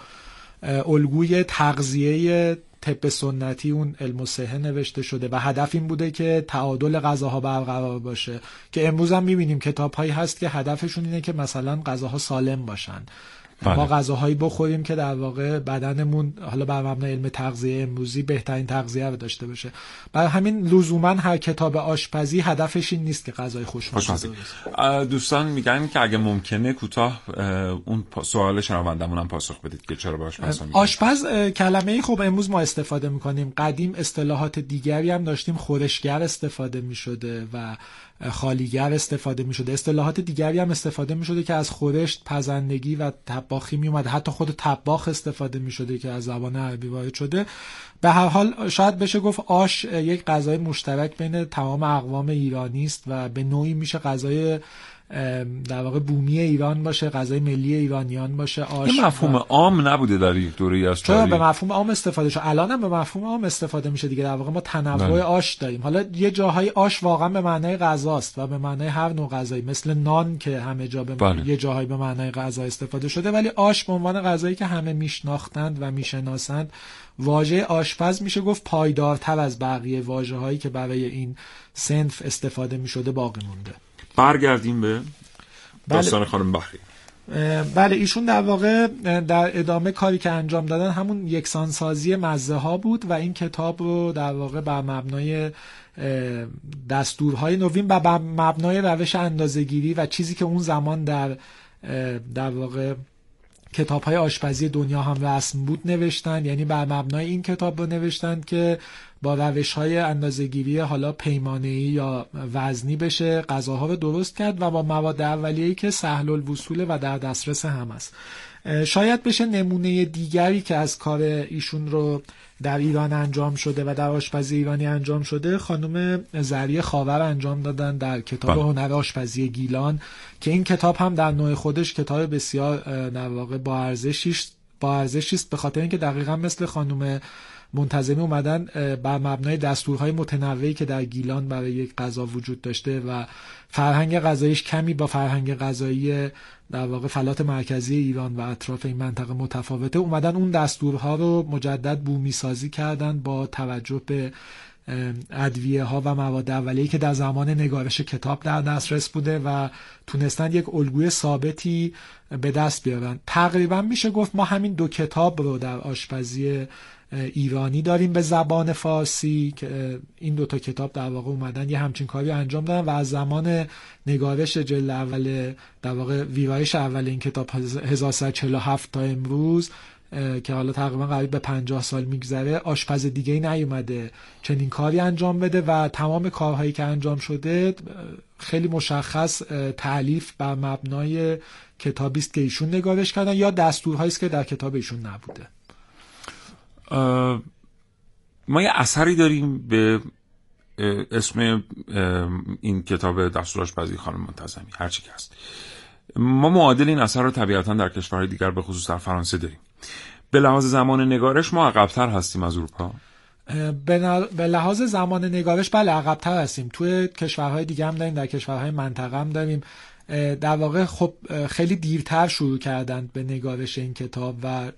الگوی تغذیه طب سنتی اون علم و نوشته شده و هدف این بوده که تعادل غذاها برقرار باشه. که امروز هم می‌بینیم کتاب هایی هست که هدفشون اینه که مثلا غذاها سالم باشن. بله. ما غذاهایی بخوریم که در واقع بدنمون حالا بر مبنای علم تغذیه امروزی بهترین تغذیه رو داشته باشه. برای همین لزوما هر کتاب آشپزی هدفش این نیست که غذای خوشمزه. دوستان میگن که اگه ممکنه کوتاه اون سوال شنوندمون هم پاسخ بدید که چرا به آشپز آشپز کلمه خب امروز ما استفاده می‌کنیم. قدیم اصطلاحات دیگری هم داشتیم. خورشگر استفاده می‌شده و خالیگر استفاده می شده اصطلاحات دیگری هم استفاده می شده که از خورشت پزندگی و تباخی می اومده حتی خود تباخ استفاده می شده که از زبان عربی وارد شده. به هر حال شاید بشه گفت آش یک غذای مشترک بین تمام اقوام ایرانی است و به نوعی میشه غذای در واقع بومی ایران باشه غذای ملی ایرانیان باشه آش این مفهوم عام نبوده در یک دوره از چرا به مفهوم عام استفاده شده الان هم به مفهوم عام استفاده میشه دیگه در واقع ما تنوع بله. آش داریم. حالا یه جاهای آش واقعا به معنای غذاست و به معنای هر نوع غذایی مثل نان که همه جا به بله. یه جاهایی به معنای غذا استفاده شده ولی آش به عنوان غذایی که همه میشناختند و می‌شناسند واژه آشپز میشه گفت پایدارتر از بقیه واژه هایی که برای این سنف استفاده می‌شده باقی مونده. برگردیم به بله. داستان بله. خانم بخری بله ایشون در واقع در ادامه کاری که انجام دادن همون یکسانسازی مزه ها بود و این کتاب رو در واقع بر مبنای دستورهای نوین و بر مبنای روش اندازهگیری و چیزی که اون زمان در در واقع کتاب های آشپزی دنیا هم رسم بود نوشتن یعنی بر مبنای این کتاب رو نوشتن که با روش های اندازگیری حالا پیمانه یا وزنی بشه غذاها رو درست کرد و با مواد اولیه‌ای که سهل الوصول و در دسترس هم است شاید بشه نمونه دیگری که از کار ایشون رو در ایران انجام شده و در آشپزی ایرانی انجام شده خانم زریه خاور انجام دادن در کتاب بله. هنر آشپزی گیلان که این کتاب هم در نوع خودش کتاب بسیار در واقع با ارزشی با ارزشی است به خاطر اینکه دقیقا مثل خانم منتظمی اومدن بر مبنای دستورهای متنوعی که در گیلان برای یک غذا وجود داشته و فرهنگ غذاییش کمی با فرهنگ غذایی در واقع فلات مرکزی ایران و اطراف این منطقه متفاوته. اومدن اون دستورها رو مجدد بومی سازی کردن با توجه به ادویه ها و مواد اولیه که در زمان نگارش کتاب در دسترس بوده و تونستن یک الگوی ثابتی به دست بیارن. تقریبا میشه گفت ما همین دو کتاب رو در آشپزی ایرانی داریم به زبان فارسی که این دوتا کتاب در واقع اومدن یه همچین کاری انجام دادن و از زمان نگارش جلد اول در واقع ویرایش اول این کتاب 1347 تا امروز که حالا تقریبا قریب به 50 سال میگذره آشپز دیگه ای نیومده. چنین کاری انجام بده و تمام کارهایی که انجام شده خیلی مشخص تعلیف بر مبنای کتابی است که ایشون نگارش کردن یا دستورهایی است که در کتاب ایشون نبوده. ما یه اثری داریم به اسم این کتاب دستوراش بازی خانم منتظمی هرچی که هست. ما معادل این اثر رو طبیعتا در کشورهای دیگر به خصوص در فرانسه داریم. به لحاظ زمان نگارش ما عقبتر هستیم از اروپا. به لحاظ زمان نگارش بله عقبتر هستیم. توی کشورهای دیگه هم داریم در کشورهای منطقه هم داریم. در واقع خب خیلی دیرتر شروع کردند به نگارش این کتاب و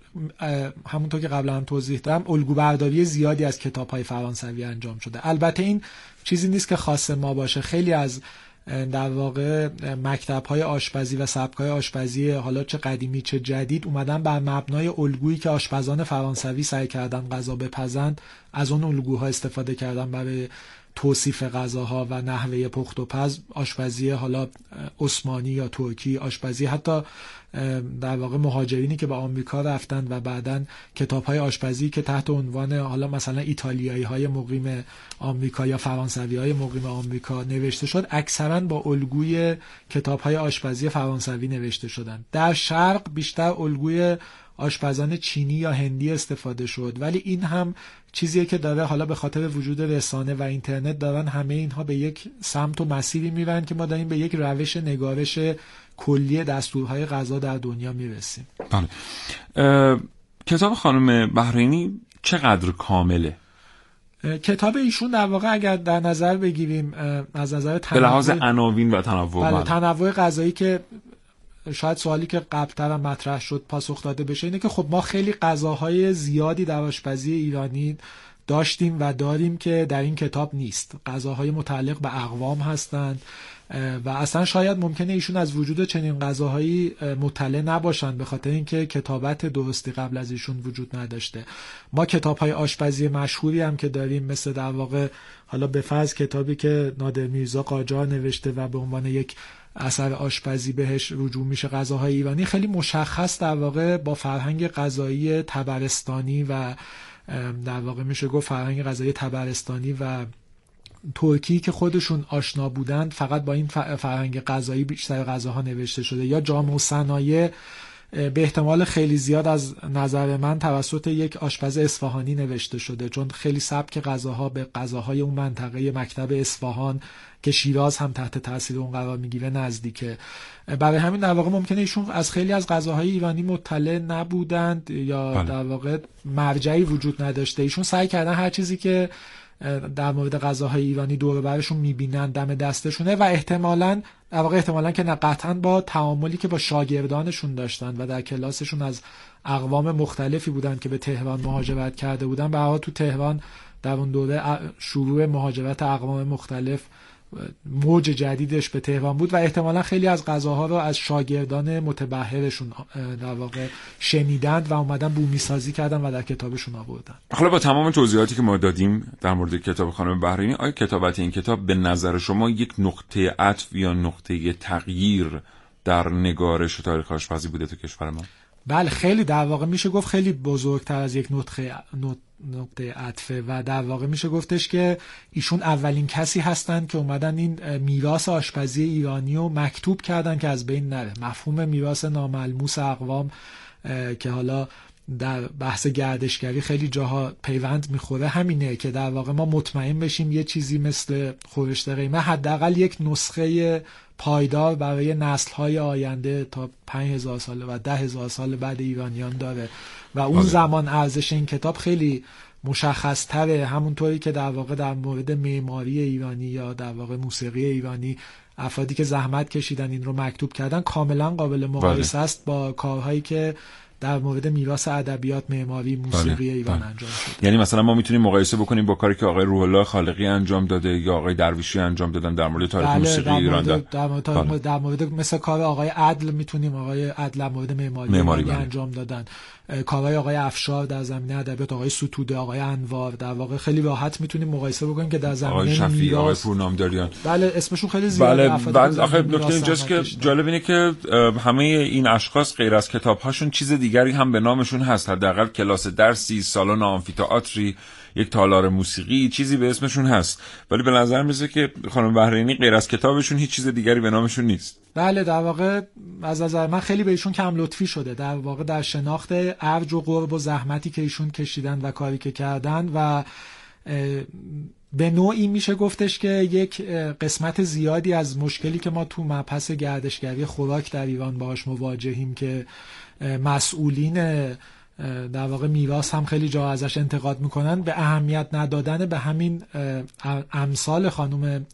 همونطور که قبلا هم توضیح دادم الگو برداری زیادی از کتاب های فرانسوی انجام شده. البته این چیزی نیست که خاص ما باشه. خیلی از در واقع مکتب های آشپزی و سبک های آشپزی حالا چه قدیمی چه جدید اومدن بر مبنای الگویی که آشپزان فرانسوی سعی کردن غذا بپزند از اون الگوها استفاده کردن برای توصیف غذاها و نحوه پخت و پز آشپزی حالا عثمانی یا ترکی آشپزی حتی در واقع مهاجرینی که به آمریکا رفتن و بعدا کتاب های آشپزی که تحت عنوان حالا مثلا ایتالیایی های مقیم آمریکا یا فرانسوی های مقیم آمریکا نوشته شد اکثرا با الگوی کتاب های آشپزی فرانسوی نوشته شدن. در شرق بیشتر الگوی آشپزان چینی یا هندی استفاده شد. ولی این هم چیزیه که داره حالا به خاطر وجود رسانه و اینترنت دارن همه اینها به یک سمت و مسیری میرن که ما داریم به یک روش نگارش کلی دستورهای غذا در دنیا می‌رسیم. بله. کتاب خانم بحرینی چقدر کامله؟ کتاب ایشون در واقع اگر در نظر بگیریم از نظر تنوع به لحاظ عناوین و تنوع بله, بله. تنوع غذایی که شاید سوالی که قبلتر مطرح شد پاسخ داده بشه اینه که خب ما خیلی غذاهای زیادی در آشپزی ایرانی داشتیم و داریم که در این کتاب نیست. غذاهای متعلق به اقوام هستند و اصلا شاید ممکنه ایشون از وجود چنین غذاهایی مطلع نباشن به خاطر اینکه کتابت درستی قبل از ایشون وجود نداشته. ما کتاب های آشپزی مشهوری هم که داریم مثل در واقع حالا به فرض کتابی که نادر میرزا قاجار نوشته و به عنوان یک اثر آشپزی بهش رجوع میشه غذاهای ایرانی. خیلی مشخص در واقع با فرهنگ غذایی تبرستانی و در واقع میشه گفت فرهنگ غذایی تبرستانی و ترکی که خودشون آشنا بودند فقط با این فرهنگ غذایی بیشتر غذاها نوشته شده. یا جامع و صنایع به احتمال خیلی زیاد از نظر من توسط یک آشپز اصفهانی نوشته شده چون خیلی سبک غذاها به غذاهای اون منطقه مکتب اصفهان که شیراز هم تحت تاثیر اون قرار می‌گیره نزدیکه برای همین در واقع ممکنه ایشون از خیلی از غذاهای ایرانی مطلع نبودند یا بله. در واقع مرجعی وجود نداشته ایشون سعی کردن هر چیزی که در مورد غذاهای ایرانی دور برشون می‌بینن دم دستشونه و احتمالا در واقع احتمالا که نه قطعا با تعاملی که با شاگردانشون داشتن و در کلاسشون از اقوام مختلفی بودن که به تهران مهاجرت کرده بودن به تو تهران در اون دوره شروع مهاجرت اقوام مختلف موج جدیدش به تهران بود و احتمالا خیلی از غذاها رو از شاگردان متبهرشون در واقع شنیدند و اومدن بومی سازی کردن و در کتابشون آوردن. حالا با تمام توضیحاتی که ما دادیم در مورد کتاب خانم بحرینی آیا کتابت این کتاب به نظر شما یک نقطه عطف یا نقطه تغییر در نگارش و تاریخ آشپزی بوده تو کشور ما؟ بله خیلی در واقع میشه گفت خیلی بزرگتر از یک نقطه نقطه عطفه و در واقع میشه گفتش که ایشون اولین کسی هستند که اومدن این میراث آشپزی ایرانی رو مکتوب کردن که از بین نره. مفهوم میراث ناملموس اقوام که حالا در بحث گردشگری خیلی جاها پیوند می‌خوره همینه که در واقع ما مطمئن بشیم یه چیزی مثل خورشت قیمه حداقل یک نسخه پایدار برای نسل های آینده تا 5000 سال و ده هزار سال بعد ایرانیان داره. و اون آره. زمان ارزش این کتاب خیلی مشخص تره همونطوری که در واقع در مورد معماری ایرانی یا در واقع موسیقی ایرانی افرادی که زحمت کشیدن این رو مکتوب کردن کاملا قابل مقایسه بله. است با کارهایی که در مورد میراث ادبیات معماری موسیقی بله. ایران بله. انجام شد یعنی مثلا ما می‌تونیم مقایسه بکنیم با کاری که آقای روح الله خالقی انجام داده یا آقای درویشی انجام دادن در مورد تاریخ بله، موسیقی ایران در, در, مورد, بله. در مورد مثل کار آقای عدل می‌تونیم آقای عدل مورد معماری, معماری بله. انجام دادن کارهای آقای افشار در زمینه ادبیات آقای ستوده آقای انوار در واقع خیلی راحت می‌تونیم مقایسه بکنیم که در زمینه آقای شفیع آقای پورنامداریان. بله اسمشون خیلی زیاده بله بعد آخه نکته اینجاست که جالب اینه که همه این اشخاص غیر از کتاب هاشون چیز دیگری هم به نامشون هست. حداقل کلاس درسی سالن آمفی‌تئاتری یک تالار موسیقی چیزی به اسمشون هست. ولی به نظر میسه که خانم بحرینی غیر از کتابشون هیچ چیز دیگری به نامشون نیست. بله در واقع از نظر من خیلی به ایشون کم لطفی شده. در واقع در شناخت ارج و قرب و زحمتی که ایشون کشیدن و کاری که کردن و به نوعی میشه گفتش که یک قسمت زیادی از مشکلی که ما تو مبحث گردشگری خوراک در ایران باهاش مواجهیم که مسئولین در واقع میراث هم خیلی جا ازش انتقاد می‌کنن به اهمیت ندادن. به همین امثال خانم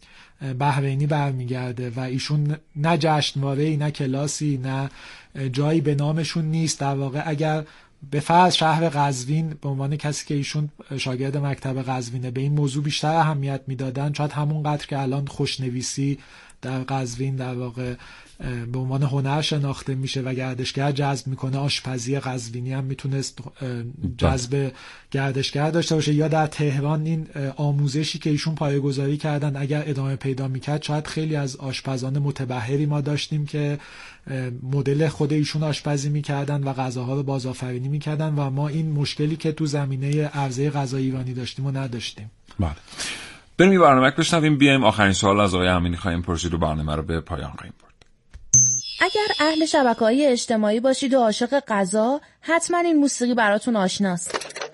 بحرینی برمیگرده و ایشون نه جشنواره نه کلاسی نه جایی به نامشون نیست. در واقع اگر به فرض شهر قزوین به عنوان کسی که ایشون شاگرد مکتب قزوینه به این موضوع بیشتر اهمیت می‌دادن شاید همونقدر که الان خوشنویسی در قزوین در واقع به عنوان هنر شناخته میشه و گردشگر جذب می‌کنه آشپزی قزوینی هم می‌تونست جذب گردشگر داشته باشه. یا در تهران این آموزشی که ایشون پایه‌گذاری کردن اگر ادامه پیدا می‌کرد شاید خیلی از آشپزان متبهری ما داشتیم که مدل خود ایشون آشپزی می‌کردن و غذاها رو بازآفرینی می‌کردن و ما این مشکلی که تو زمینه عرضه غذا ایرانی داشتیم و نداشتیم. بله. بریم این برنامه بشنویم بیایم آخرین سوال از آقای امینی خواهیم پرسید و برنامه رو به پایان خواهیم برد. اگر اهل شبکه های اجتماعی باشید و عاشق غذا حتما این موسیقی براتون آشناست.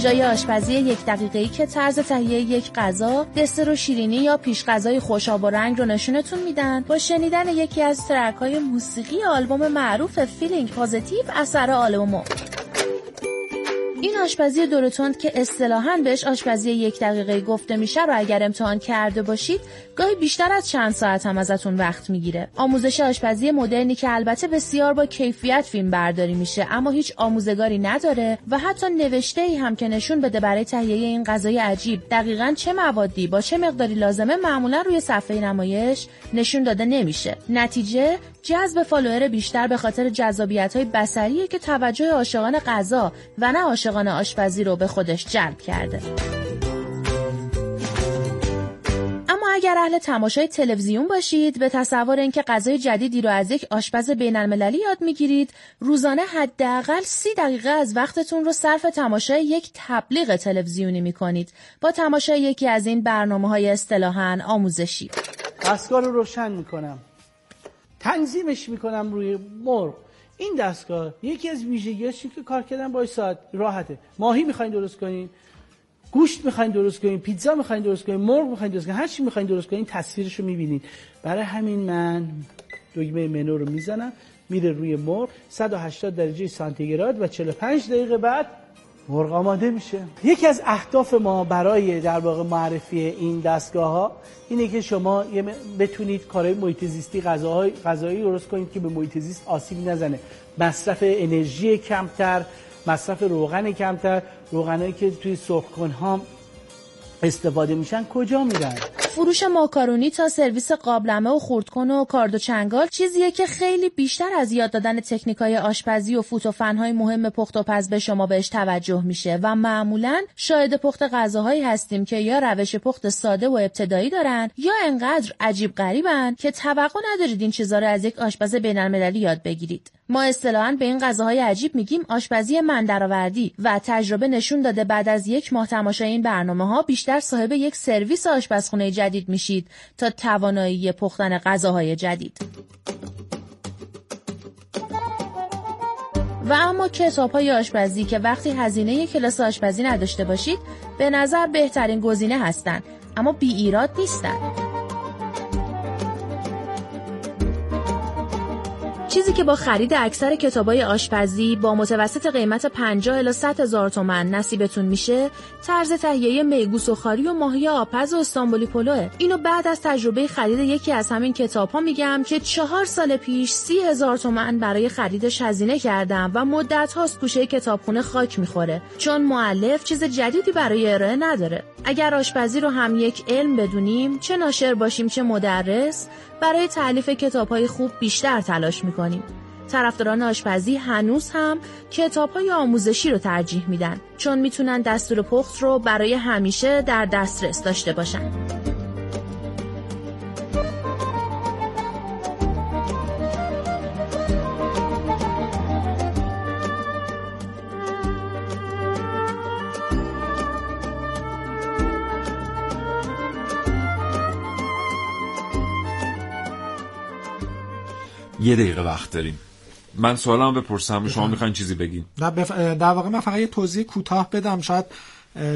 پیجای آشپزی یک دقیقه‌ای که طرز تهیه یک غذا، دسر و شیرینی یا پیش غذای خوش آب و رنگ رو نشونتون میدن. با شنیدن یکی از track های موسیقی آلبوم معروف Feeling Positive اثر آلبومو. این آشپزی دورتوند که اصطلاحاً بهش آشپزی یک دقیقه گفته میشه رو اگر امتحان کرده باشید گاهی بیشتر از چند ساعت هم ازتون وقت می‌گیره. آموزش آشپزی مدرنی که البته بسیار با کیفیت فیلم برداری میشه اما هیچ آموزگاری نداره و حتی نوشته ای هم که نشون بده برای تهیه این غذای عجیب دقیقا چه موادی با چه مقداری لازمه معمولا روی صفحه نمایش نشون داده نمیشه. نتیجه جذب فالوور بیشتر به خاطر جذابیت های بسریه که توجه عاشقان غذا و نه عاشقان آشپزی رو به خودش جلب کرده. اما اگر اهل تماشای تلویزیون باشید به تصور اینکه غذای جدیدی رو از یک آشپز بین المللی یاد می‌گیرید روزانه حداقل سی دقیقه از وقتتون رو صرف تماشای یک تبلیغ تلویزیونی می‌کنید. با تماشای یکی از این برنامه های آموزشی. دستگاه رو روشن می‌کنم. تنظیمش می‌کنم روی مرغ. این دستگاه یکی از ویژگیاش که کار کردن با ساعت. راحته. ماهی می‌خواین درست کنین گوشت می‌خواین درست کنین پیتزا می‌خواین درست کنین مرغ می‌خواین درست کنین هر چی می‌خواین درست کنین تصویرش رو می‌بینید برای همین من دکمه منو رو می‌زنم میره روی مرغ 180 درجه سانتیگراد و 45 دقیقه بعد مرغ آماده میشه یکی از اهداف ما برای در واقع معرفی این دستگاه ها اینه که شما بتونید کارهای محیط زیستی غذاهای غذایی درست کنید که به محیط زیست آسیب نزنه. مصرف انرژی کمتر مصرف روغن کمتر روغنایی که توی سرخکن ها استفاده میشن کجا میرن؟ فروش ماکارونی تا سرویس قابلمه و خردکن و کارد و چنگال چیزیه که خیلی بیشتر از یاد دادن تکنیکای آشپزی و فوت و فنهای مهم پخت و پز به شما بهش توجه میشه و معمولا شاهد پخت غذاهایی هستیم که یا روش پخت ساده و ابتدایی دارن یا انقدر عجیب غریبن که توقع ندارید این چیزا رو از یک آشپز بین‌المللی یاد بگیرید. ما اصطلاحا به این غذاهای عجیب میگیم آشپزی من درآوردی و تجربه نشون داده بعد از یک ماه تماشای این برنامه ها بیشتر صاحب یک سرویس آشپزخونه جدید میشید تا توانایی پختن غذاهای جدید. و اما کتاب های آشپزی که وقتی هزینه کلاس آشپزی نداشته باشید به نظر بهترین گزینه هستند اما بی ایراد نیستند چیزی که با خرید اکثر کتابای آشپزی با متوسط قیمت 50 الی 100 هزار تومن نصیبتون میشه طرز تهیه میگو سوخاری و ماهی آپز و استانبولی پلوه اینو بعد از تجربه خرید یکی از همین کتاب ها میگم که چهار سال پیش سی هزار تومن برای خریدش هزینه کردم و مدت هاست گوشه کتابخونه خاک می‌خوره چون معلف چیز جدیدی برای ارائه نداره اگر آشپزی رو هم یک علم بدونیم چه ناشر باشیم چه مدرس برای تعلیف کتابهای خوب بیشتر تلاش می‌کنیم. طرفداران آشپزی هنوز هم کتاب های آموزشی رو ترجیح میدن چون می‌تونن دستور پخت رو برای همیشه در دسترس داشته باشن. یه دقیقه وقت داریم. من سوالم بپرسم شما می‌خواین چیزی بگین؟ نه بف... در واقع من فقط یه توضیح کوتاه بدم. شاید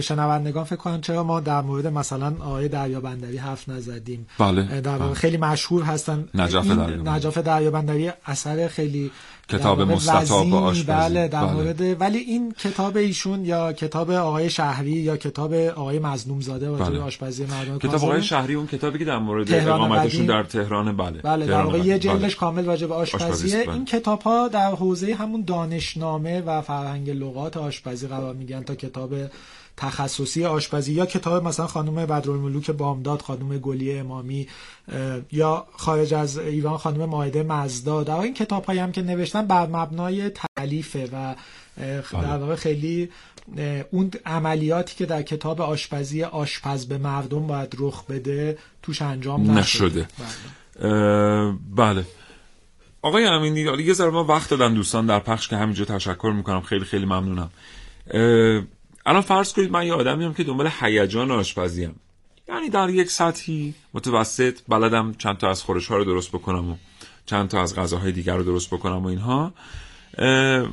شنوندگان فکر کنن چرا ما در مورد مثلا آقای دریا بندری حرف نزدیم. بله در واقع خیلی مشهور هستن. نجاف دریا نجاف دریا بندری اثر خیلی کتاب مستطاب آشپزی بله در مورد ولی این کتاب ایشون یا کتاب آقای شهری یا کتاب آقای مظلوم زاده راجع به بله. آشپزی مردم کتاب. آقای شهری اون کتابی که در مورد اقامتشون. در تهران بله بله در واقع. یه بله. جلدش کامل راجع به آشپزی بله. این کتاب ها در حوزه همون دانشنامه و فرهنگ لغات آشپزی قرار میگن تا کتاب تخصصی آشپزی یا کتاب مثلا خانم بدرالملوک بامداد خانم گلی امامی یا خارج از ایران خانم ماهده مزدا در واقع این کتاب هم که نوشتن بر مبنای تعلیفه و اه، در واقع خیلی اون عملیاتی که در کتاب آشپزی آشپز به مردم باید رخ بده توش انجام نشده. اه، بله. آقای امینی یه ذره ما وقت دادن دوستان در پخش که همینجا تشکر می‌کنم. خیلی خیلی ممنونم. الان فرض کنید من یه آدمیم که دنبال هیجان آشپزی ام یعنی در یک سطحی متوسط بلدم چند تا از خورش ها رو درست بکنم و چند تا از غذاهای دیگر رو درست بکنم و اینها.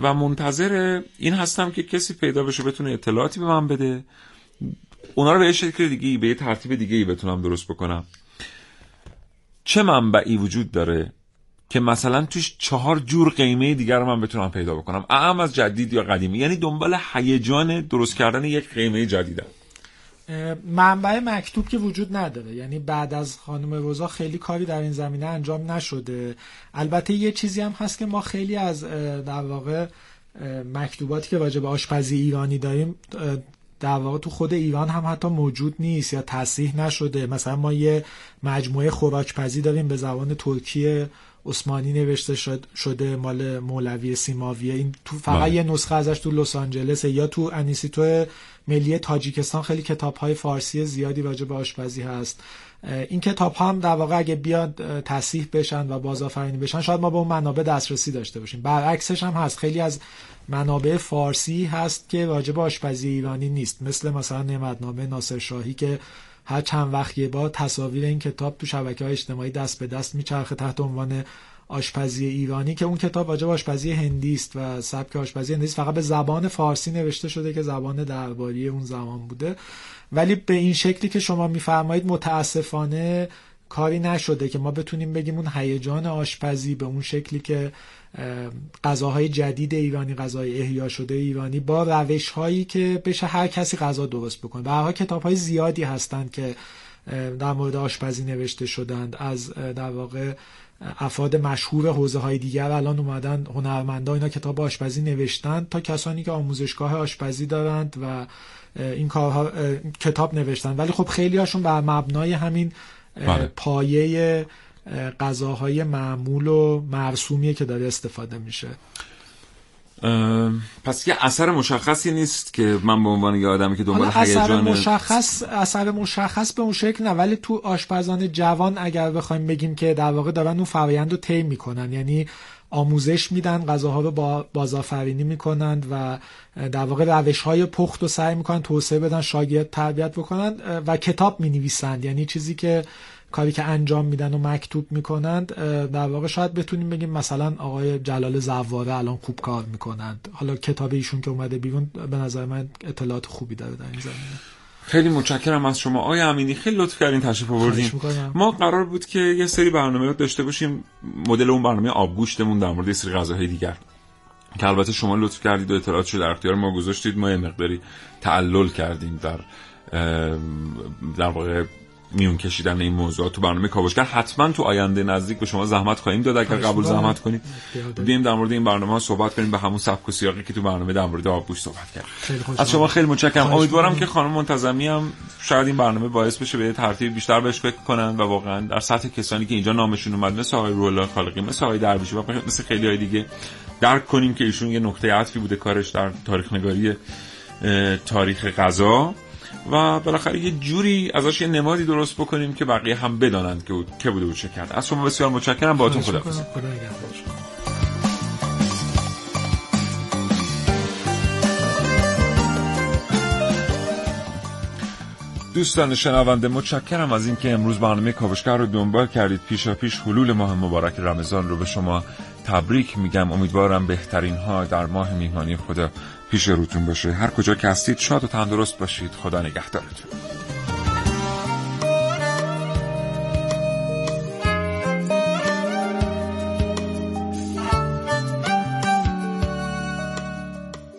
و منتظر این هستم که کسی پیدا بشه بتونه اطلاعاتی به من بده. اونا رو به یه شکل دیگه به یه ترتیب دیگه بتونم درست بکنم. چه منبعی وجود داره که مثلا توش چهار جور قیمه دیگر رو من بتونم پیدا بکنم. اهم از جدید یا قدیمی. یعنی دنبال هیجان درست کردن یک قیمه جدیدم. منبع مکتوب که وجود نداره. یعنی بعد از خانم روزا خیلی کاری در این زمینه انجام نشده. البته یه چیزی هم هست که ما خیلی از در واقع مکتوباتی که راجع آشپزی ایرانی داریم در واقع تو خود ایران هم حتی موجود نیست یا تصحیح نشده. مثلا ما یه مجموعه خوراکپزی داریم به زبان ترکی عثمانی نوشته شد شده مال مولوی سیماویه. این تو فقط بله. یه نسخه ازش تو لس آنجلس یا تو انیسیتو ملی تاجیکستان. خیلی کتاب های فارسی زیادی راجع به آشپزی هست. این کتاب ها هم در واقع اگه بیاد تصحیح بشن و بازآفرینی بشن شاید ما به اون منابع دسترسی داشته باشیم. برعکسش هم هست. خیلی از منابع فارسی هست که راجع به آشپزی ایرانی نیست. مثل مثلا نعمتنامه ناصر شاهی که هر چند وقت یه بار تصاویر این کتاب تو شبکه های اجتماعی دست به دست میچرخه تحت عنوان آشپزی ایرانی که اون کتاب راجع به آشپزی هندی است و سبک آشپزی هندی فقط به زبان فارسی نوشته شده که زبان درباری اون زمان بوده. ولی به این شکلی که شما میفرمایید متاسفانه کاری نشده که ما بتونیم بگیم اون هیجان آشپزی به اون شکلی که اه، غذاهای جدید ایرانی غذای احیا شده ایرانی با روش هایی که بشه هر کسی غذا درست بکنه. حال کتاب های زیادی هستند که در مورد آشپزی نوشته شدند. از در واقع افراد مشهور حوزه های دیگر الان اومدن هنرمندا اینا کتاب آشپزی نوشتن تا کسانی که آموزشگاه آشپزی دارند و این کارها کتاب نوشتن. ولی خب خیلی هاشون بر مبنای همین بله. پایه اه، غذاهای معمول و مرسومیه که داره استفاده میشه پس یه اثر مشخصی نیست که من به عنوان یه آدمی که دنبال حالا اثر هیجان مشخص اثر مشخص به اون شکل نه ولی تو آشپزان جوان اگر بخوایم بگیم که در واقع دارن اون فرایند رو طی می‌کنن یعنی آموزش میدن غذاها رو با بازآفرینی می‌کنند و در واقع روش های پخت رو سعی می‌کنن توسعه بدن شاگرد تربیت بکنن و کتاب می‌نویسند. یعنی چیزی که کاری که انجام میدن و مکتوب می‌کنند در واقع شاید بتونیم بگیم مثلا آقای جلال زواره الان خوب کار می‌کنند. حالا کتاب ایشون که اومده بیرون به نظر من اطلاعات خوبی داره در این زمینه. خیلی متشکرم از شما. آقای امینی خیلی لطف کردین تشریف آوردین. ما قرار بود که یه سری برنامه داشته باشیم. مدل اون برنامه آبگوشتمون در مورد یه سری غذاهای دیگر. که البته شما لطف کردید و اطلاعاتشو در اختیار ما گذاشتید. ما یه مقداری تعلل کردیم در در واقع میون کشیدن این موضوعات تو برنامه کاوشگر حتما تو آینده نزدیک به شما زحمت خواهیم داد اگر قبول. زحمت کنید. بیایم در مورد این برنامه ها صحبت کنیم به همون سبک و سیاقی که تو برنامه در مورد آبگوشت صحبت خوشحالم. از شما خیلی متشکرم امیدوارم. که خانم منتظمی هم شاید این برنامه باعث بشه به ترتیب بیشتر بهش فکر کنن و واقعا در سطح کسانی که اینجا نامشون اومد مثل آقای روحالله خالقی مثل آقای درویشی و مثل خیلی های دیگه درک کنیم که ایشون یه نقطه عطفی بوده کارش در تاریخ نگاری تاریخ غذا و بالاخره یه جوری ازش یه نمادی درست بکنیم که بقیه هم بدانند که که بوده و چه کرد از شما بسیار متشکرم. باهاتون خدا. دوستان شنونده متشکرم از اینکه امروز برنامه کاوشگر رو دنبال کردید. پیشا پیش حلول ماه مبارک رمضان رو به شما تبریک میگم. امیدوارم بهترین ها در ماه میهمانی خدا پیش روتون باشه. هر کجا که هستید شاد و تندرست باشید. خدا نگهدارتون.